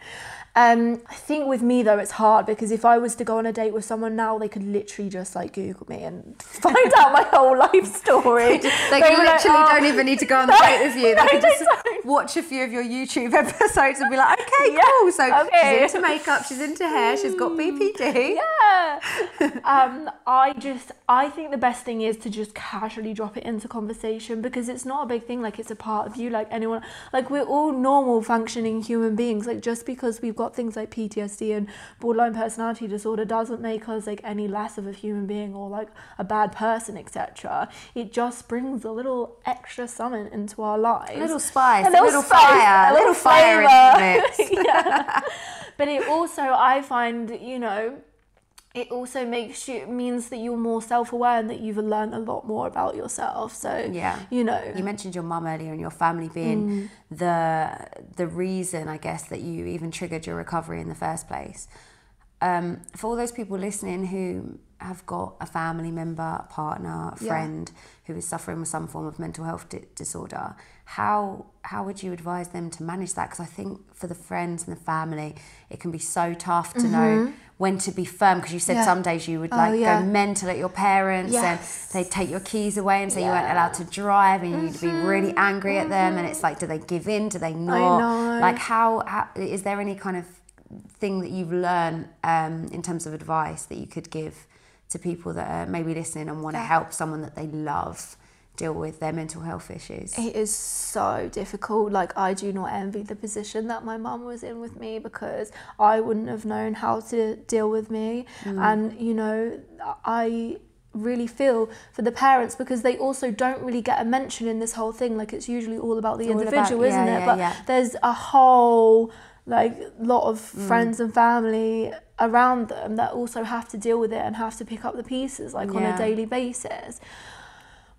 A: Um, I think with me though, it's hard because if I was to go on a date with someone now, they could literally just like Google me and find out my whole life story.
B: They can
A: be like,
B: literally
A: "Oh,
B: don't even need to go on the date with you. They
A: No,
B: just. Watch a few of your YouTube episodes and be like, okay,
A: Yeah,
B: cool. So
A: okay.
B: she's into makeup, she's into hair, she's got BPD.
A: Yeah. um, I just, I think the best thing is to just casually drop it into conversation because it's not a big thing. Like it's a part of you. Like anyone, like we're all normal functioning human beings. Like just because we've got things like PTSD and borderline personality disorder doesn't make us like any less of a human being or like a bad person, etc. It just brings a little extra something into our lives.
B: A little spice, a little fire, a little fire into the mix.
A: yeah. But it also, I find, you know, it also makes you means that you're more self-aware and that you've learned a lot more about yourself. So
B: Yeah.
A: you know,
B: You mentioned your mum earlier and your family being the the reason, I guess, that you even triggered your recovery in the first place. Um, for all those people listening who have got a family member, a partner, a
A: Yeah.
B: friend who is suffering with some form of mental health di- disorder, how how would you advise them to manage that? Because I think for the friends and the family, it can be so tough to know when to be firm. Because you said
A: Mm-hmm. Yeah.
B: some days you would
A: Oh,
B: like
A: yeah.
B: go mental at your parents
A: Yes.
B: and they'd take your keys away and say you weren't allowed to drive and you'd be really angry at them and it's like do they give in do they not
A: know.
B: like how, how is there any kind of thing that you've learned um, in terms of advice that you could give to people that are maybe listening and want to help someone that they love deal with their mental health issues
A: it is so difficult. Like I do not envy the position that my mum was in with me because I wouldn't have known how to deal with me. And you know, I really feel for the parents because they also don't really get a mention in this whole thing. Like it's usually all about the
B: It's all about-
A: individual, isn't
B: yeah,
A: it? but
B: yeah.
A: there's a whole like lot of
B: Mm.
A: friends and family around them that also have to deal with it and have to pick up the pieces like on a daily basis.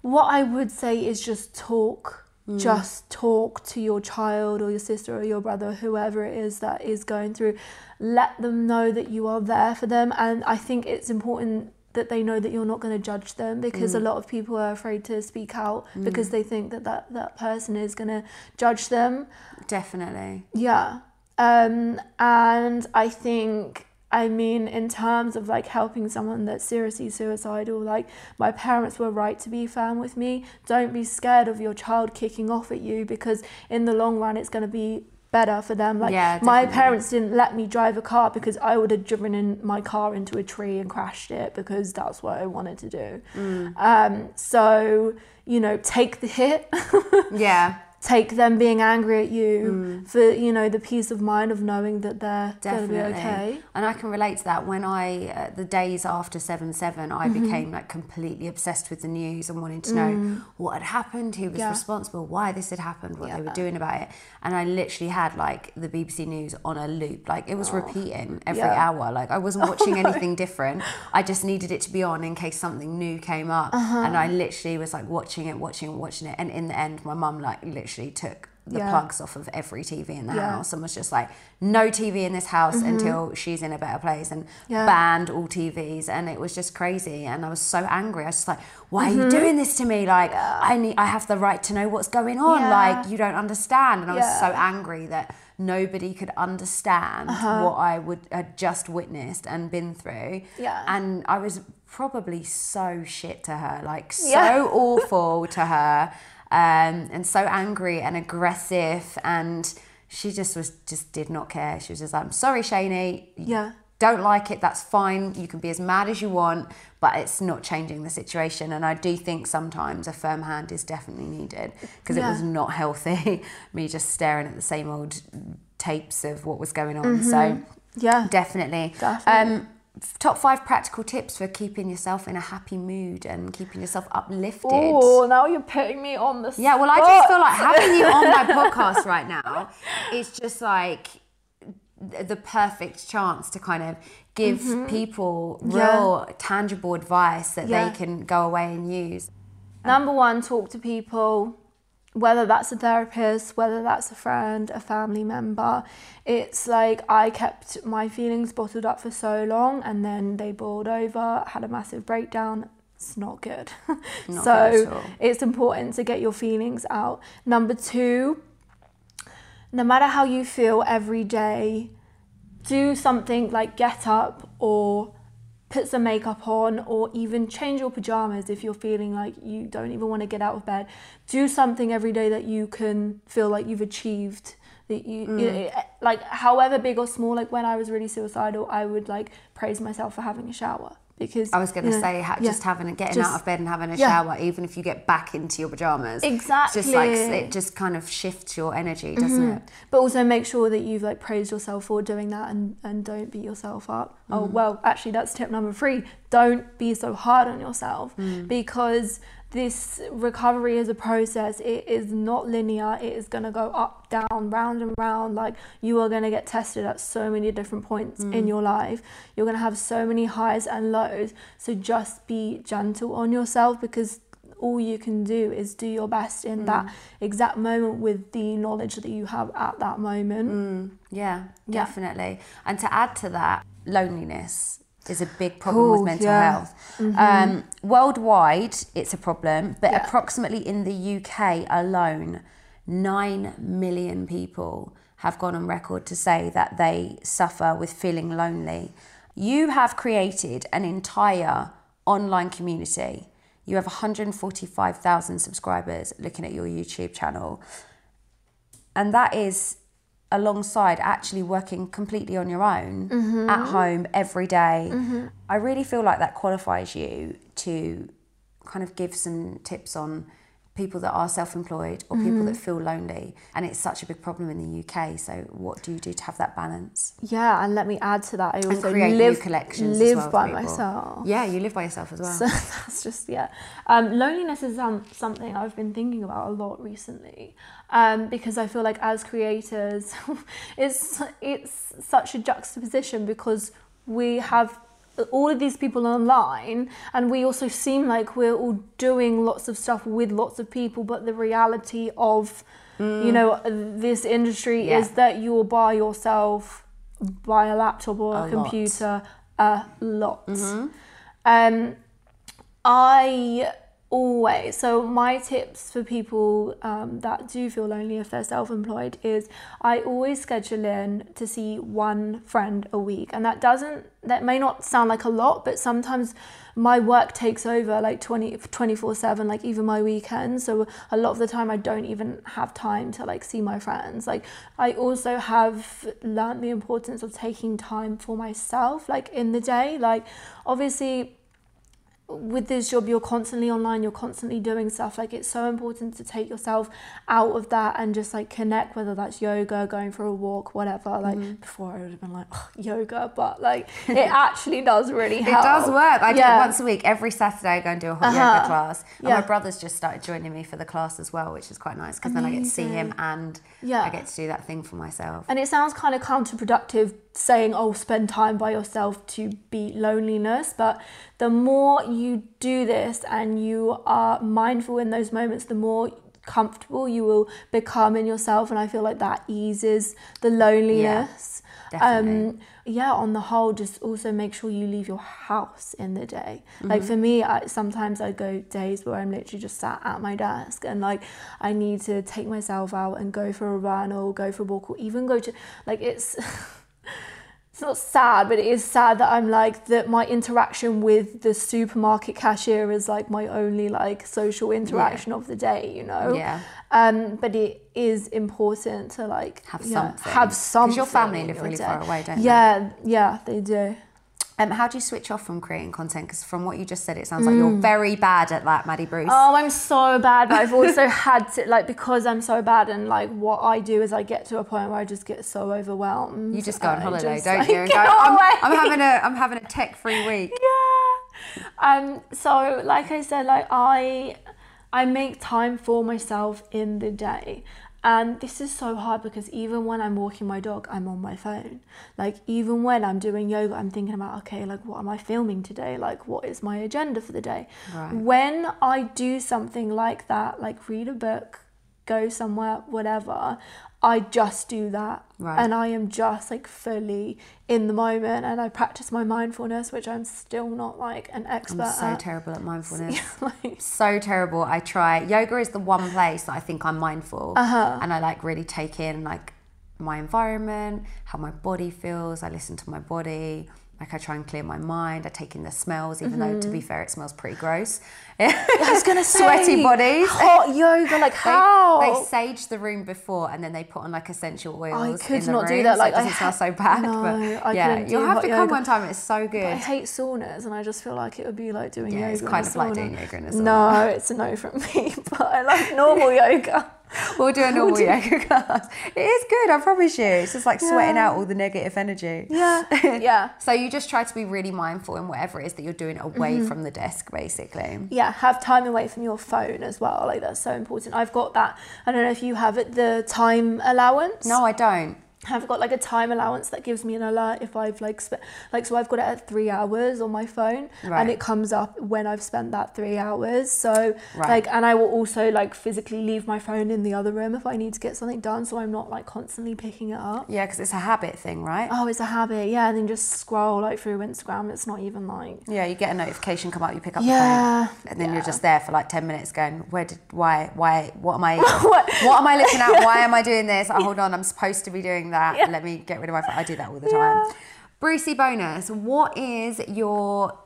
A: What I would say is just talk. Hmm. Just talk to your child or your sister or your brother, whoever it is that is going through. Let them know that you are there for them. And I think it's important that they know that you're not going to judge them because a hmm. lot of people are afraid to speak out hmm. because they think that that, that person is going to judge them.
B: definitely
A: Yeah. Um, and I think, I mean, in terms of like helping someone that's seriously suicidal, like my parents were right to be firm with me. Don't be scared of your child kicking off at you because in the long run, it's going to be better for them. Like
B: Yeah,
A: my parents didn't let me drive a car because I would have driven in my car into a tree and crashed it because that's what I wanted to do.
B: Mm.
A: Um, so, you know, take the hit.
B: yeah
A: take them being angry at you
B: Mm.
A: for you know the peace of mind of knowing that they're going to be
B: Definitely.
A: okay.
B: And I can relate to that. When I, uh, the days after 7 7, I
A: Mm-hmm.
B: became like completely obsessed with the news and wanting to know what had happened, who was
A: Mm. Yeah.
B: responsible, why this had happened, what they were doing about it. And I literally had like the BBC News on a loop. Like it was repeating every
A: Oh. Yeah. Oh,
B: hour. Like I wasn't watching anything different. I just needed it to be on in case something new came up.
A: Uh-huh.
B: And I literally was like watching it, watching it, watching it. And in the end, my mum like literally took the
A: Yeah.
B: plugs off of every TV in the
A: Yeah. Mm-hmm.
B: house and was just like, no TV in this house until she's in a better place and
A: Yeah.
B: banned all TVs. And it was just crazy. And I was so angry. I was just like, why
A: Mm-hmm.
B: are you doing this to me? Like, I need, I have the right to know what's going on. Like, you don't understand. And I was so angry that nobody could understand
A: Uh-huh.
B: what I would had just witnessed and been through.
A: Yeah.
B: And I was probably so shit to her, like so awful to her, um, and so angry and aggressive, and she just was just did not care. She was just like, "I'm sorry, Shani.
A: Yeah.
B: Don't like it. That's fine. You can be as mad as you want, but it's not changing the situation. And I do think sometimes a firm hand is definitely needed because it was not healthy. me just staring at the same old tapes of what was going on. So
A: Yeah.
B: definitely.
A: Definitely.
B: Um, top five practical tips for keeping yourself in a happy mood and keeping yourself uplifted.
A: Oh, now you're putting me on the
B: Yeah, well, I just feel like having you on my podcast right now is just like the perfect chance to kind of give people
A: Mm-hmm. Yeah.
B: real tangible advice that
A: Yeah.
B: they can go away and use.
A: Number one, talk to people, whether that's a therapist, whether that's a friend, a family member. It's like I kept my feelings bottled up for so long and then they boiled over, had a massive breakdown. It's not good.
B: Not
A: so
B: good
A: it's important to get your feelings out. Number two, no matter how you feel every day, do something like get up or put some makeup on or even change your pajamas if you're feeling like you don't even want to get out of bed do something every day that you can feel like you've achieved that you,
B: Mm.
A: you like however big or small like when i was really suicidal i would like praise myself for having a shower because
B: I was going to say, ha-
A: yeah,
B: just having a, getting
A: just-
B: out of bed and having a
A: yeah.
B: shower, even if you get back into your pajamas. It's just like
A: Exactly.
B: it just kind of shifts your energy, doesn't mm-hmm. it?
A: but also make sure that you've like praised yourself for doing that and and don't beat yourself up oh mm. well actually that's tip number three don't be so hard on yourself mm. because this recovery is a process it is not linear. It is going to go up down round and round. Like you are going to get tested at so many different points in mm. your life. You're going to have so many highs and lows. So just be gentle on yourself because all you can do is do your best in that mm. exact moment with the knowledge that you have at that moment. Mm.
B: Yeah,
A: Yeah.
B: definitely. And to add to that, loneliness is a big problem
A: Ooh,
B: with mental
A: yeah. Mm-hmm.
B: health. Um, worldwide, it's a problem, but
A: Yeah.
B: approximately in the UK alone, 9 million people have gone on record to say that they suffer with feeling lonely. You have created an entire online community. You have 145,000 subscribers looking at your YouTube channel and that is alongside actually working completely on your own
A: Mm-hmm.
B: at home every day. I really feel like that qualifies you to kind of give some tips on people that are self-employed or people
A: Mm-hmm.
B: that feel lonely and it's such a big problem in the UK so what do you do to have that balance
A: Yeah, and let me add to that. I also
B: create
A: live,
B: new collections
A: live
B: as well
A: by
B: people.
A: myself.
B: yeah you live by yourself as well
A: So that's just yeah. Um, loneliness is um, something I've been thinking about a lot recently, um, because I feel like as creators, it's it's such a juxtaposition because we have all of these people online and we also seem like we're all doing lots of stuff with lots of people but the reality of you know this industry
B: Mm. Yeah.
A: is that you're by yourself by a laptop or a,
B: A lot.
A: computer a lot
B: Mm-hmm.
A: um, I always. So my tips for people um, that do feel lonely if they're self-employed is I always schedule in to see one friend a week. And that doesn't that may not sound like a lot but sometimes my work takes over like 20 24 7 like even my weekends. So a lot of the time I don't even have time to like see my friends. Like I also have learned the importance of taking time for myself like in the day. Like obviously with this job you're constantly online you're constantly doing stuff like it's so important to take yourself out of that and just like connect whether that's yoga going for a walk whatever like
B: Mm-hmm.
A: before i would have been like "Ugh, yoga but like it actually does really help.
B: It does work. I do it once a week. Every Saturday, I go and do a hot yoga
A: Uh-huh.
B: class. And
A: Yeah.
B: my brother's just started joining me for the class as well, which is quite nice because then I get to see him and
A: Yeah.
B: I get to do that thing for myself.
A: And it sounds kind of counterproductive saying, oh, spend time by yourself to beat loneliness. But the more you do this and you are mindful in those moments, the more comfortable you will become in yourself. And I feel like that eases the loneliness.
B: definitely.
A: Um, yeah, on the whole, just also make sure you leave your house in the day. Like for me, I, sometimes I go days where I'm literally just sat at my desk and like I need to take myself out and go for a run or go for a walk or even go to like it's. It's not sad, but it is sad that I'm like that my interaction with the supermarket cashier is like my only like social interaction of the day, you know?
B: Yeah.
A: Um, but it is important to like
B: Have
A: yeah,
B: something.
A: Have something.
B: Because your family live
A: your
B: really
A: day.
B: far away, don't they?
A: Yeah, yeah, they do.
B: Um, how do you switch off from creating content? Because from what you just said, it sounds like you're very bad at that, Maddie Bruce.
A: Oh, I'm so bad, but I've also had to like because I'm so bad and like what I do is I get to a point where I just get so overwhelmed.
B: you just go on holiday,
A: just,
B: don't
A: like,
B: you? And go, I'm,
A: away."
B: I'm having a I'm having a tech free week.
A: yeah. Um. So, like I said, like I, I make time for myself in the day. And this is so hard because even when I'm walking my dog, I'm on my phone. Like, even when I'm doing yoga, I'm thinking about, okay, like, what am I filming today? Like, what is my agenda for the day?
B: Right.
A: When I do something like that, like read a book, go somewhere, whatever, I just do that.
B: Right.
A: And I am just like fully in the moment and I practice my mindfulness, which I'm still not like an expert
B: I'm so
A: at.
B: terrible at mindfulness.
A: like,
B: so terrible. I try. Yoga is the one place that I think I'm mindful,
A: Uh-huh.
B: and I like really take in like my environment, how my body feels. I listen to my body. Like I try and clear my mind. I take in the smells, even though to be mm-hmm. fair, it smells pretty gross.
A: I was gonna say
B: Sweaty bodies.
A: Hot yoga, like how?
B: they sage the room before and then they put on like essential oils. I could
A: not do
B: room,
A: that,
B: So
A: like,
B: it
A: I
B: doesn't smell
A: ha-
B: so bad.
A: No,
B: but
A: I
B: yeah, you'll have to come
A: yoga.
B: one time. It's so good.
A: I hate saunas, and I just feel like it would be like doing
B: Yeah,
A: yoga.
B: it's
A: in
B: kind
A: a
B: of like doing yoga in a sauna.
A: No, it's a no from me. But I like normal yoga.
B: We'll do a normal yoga class. It is good, I promise you. It's just like sweating
A: Yeah.
B: out all the negative energy.
A: Yeah, yeah,
B: So you just try to be really mindful in whatever it is that you're doing away
A: Mm-hmm.
B: from the desk, basically.
A: yeah. Have time away from your phone as well. Like that's so important. I've got that. I don't know if you have it. The time allowance.
B: No, I don't.
A: I've got like a time allowance that gives me an alert if I've like spent like so I've got it at three hours on my phone
B: Right.
A: and it comes up when I've spent that three hours. So
B: Right.
A: like and I will also like physically leave my phone in the other room if I need to get something done so I'm not like constantly picking it up.
B: Yeah, because it's a habit thing, right?
A: Oh, it's a habit, yeah, and then just scroll like through Instagram. It's not even like
B: Yeah, you get a notification come up, you pick up
A: Yeah,
B: the phone, and then you're just there for like ten minutes, going, "Where did? Why? Why? What am I?
A: What?
B: what am I looking at? Why am I doing this? Oh, hold on, I'm supposed to be doing that.
A: Yeah.
B: Let me get rid of my phone. I do that all the time." Brucey bonus. What is your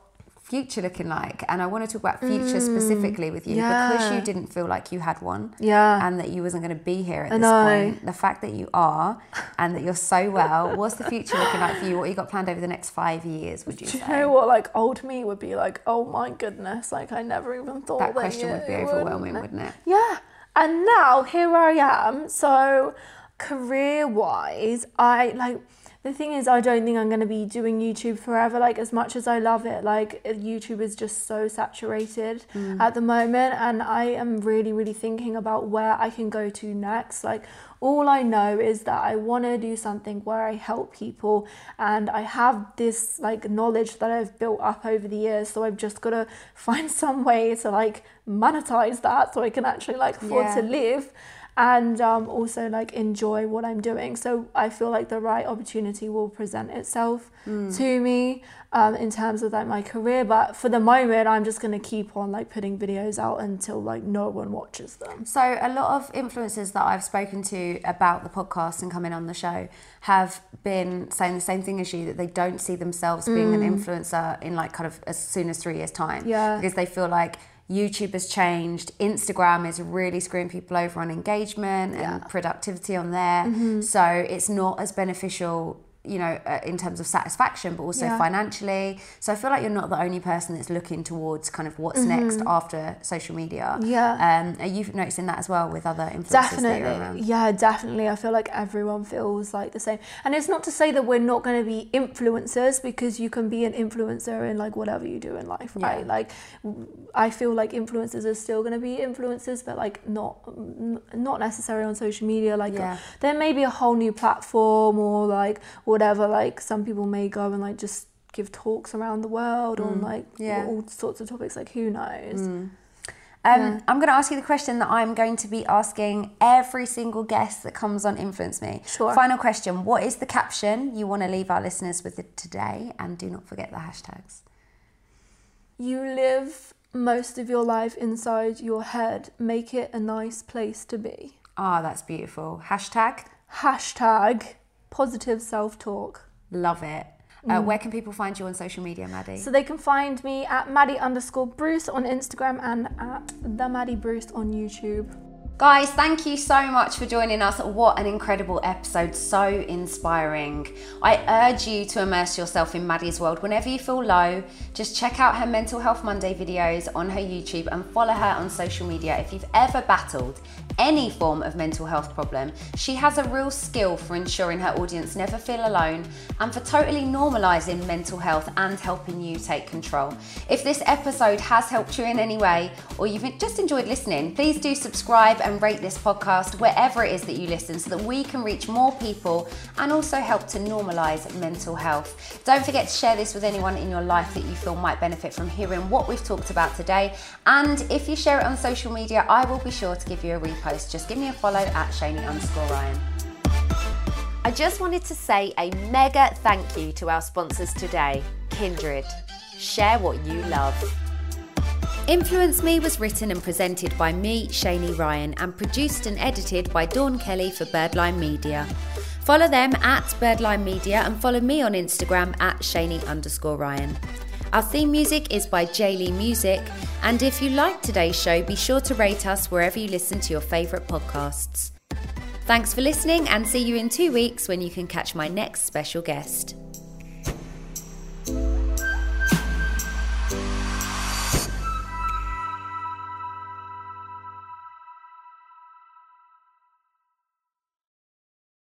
B: future looking like? And I want to talk about future specifically with you because
A: Mm,
B: you didn't feel like you had one,
A: Yeah.
B: and that you wasn't going to be here at
A: I
B: this
A: know.
B: point. The fact that you are, and that you're so well. What's the future looking like for you? What you got planned over the next five years? Would you
A: Do you
B: say?
A: know what? Like old me would be like, oh my goodness! Like I never even thought
B: That
A: that
B: question would be overwhelming,
A: wouldn't.
B: wouldn't it?
A: Yeah. And now here I am. So career wise, I like the thing is I don't think I'm going to be doing YouTube forever like as much as I love it. Like YouTube is just so saturated
B: Mm.
A: at the moment and I am really really thinking about where I can go to next. Like all I know is that I want to do something where I help people and I have this like knowledge that I've built up over the years so I've just got to find some way to like monetize that so I can actually like afford to live and um, also like enjoy what I'm doing. So I feel like the right opportunity will present itself to me um, in terms of like my career. But for the moment, I'm just gonna keep on like putting videos out until like no one watches them.
B: So a lot of influencers that I've spoken to about the podcast and coming on the show have been saying the same thing as you that they don't see themselves being an influencer in like kind of as soon as three years time.
A: Mm. Yeah.
B: Because they feel like YouTube has changed. Instagram is really screwing people over on engagement and
A: Yeah. Mm-hmm.
B: productivity on there. So it's not as beneficial. You know, uh, in terms of satisfaction, but also
A: Yeah.
B: financially. So I feel like you're not the only person that's looking towards kind of what's next after social media.
A: Mm-hmm. Yeah.
B: Um, are you noticing that as well with other influencers
A: Definitely. Yeah, definitely. I feel like everyone feels like the same. And it's not to say that we're not going to be influencers because you can be an influencer in like whatever you do in life, right?
B: Yeah.
A: Like I feel like influencers are still going to be influencers but like not not necessarily on social media like
B: Yeah.
A: there may be a whole new platform or like whatever like some people may go and like just give talks around the world on like
B: Mm. yeah. Mm.
A: all sorts of topics like who knows.
B: Um, I'm going to ask you the question that I'm going to be asking every single guest that comes on Influence Me.
A: Sure.
B: Final question What is the caption you want to leave our listeners with today? And do not forget the hashtags.
A: You live most of your life inside your head. Make it a nice place to be.
B: Ah, that's beautiful. Hashtag,
A: Hashtag positive self talk.
B: love it. Uh, where can people find you on social media, Maddie?
A: Mm. So they can find me at Maddie underscore Bruce on Instagram and at the Maddie Bruce on YouTube.
B: Guys, thank you so much for joining us. What an incredible episode, so inspiring. I urge you to immerse yourself in Maddie's world whenever you feel low. Just check out her Mental Health Monday videos on her YouTube and follow her on social media. If you've ever battled any form of mental health problem, she has a real skill for ensuring her audience never feel alone and for totally normalizing mental health and helping you take control. If this episode has helped you in any way or you've just enjoyed listening, please do subscribe and rate this podcast wherever it is that you listen so that we can reach more people and also help to normalise mental health. Don't forget to share this with anyone in your life that you feel might benefit from hearing what we've talked about today. And if you share it on social media, I will be sure to give you a repost. Just give me a follow at Shani underscore Ryan.
C: I just wanted to say a mega thank you to our sponsors today, Kindred. Share what you love.
B: Influence Me was written and presented by me, Shani Ryan, and produced and edited by Dawn Kelly for Birdline Media. Follow them at Birdline Media and follow me on Instagram at Shani underscore Ryan. Our theme music is by Jaylee Music, and if you like today's show, be sure to rate us wherever you listen to your favourite podcasts. Thanks for listening, and see you in two weeks when you can catch my next special guest.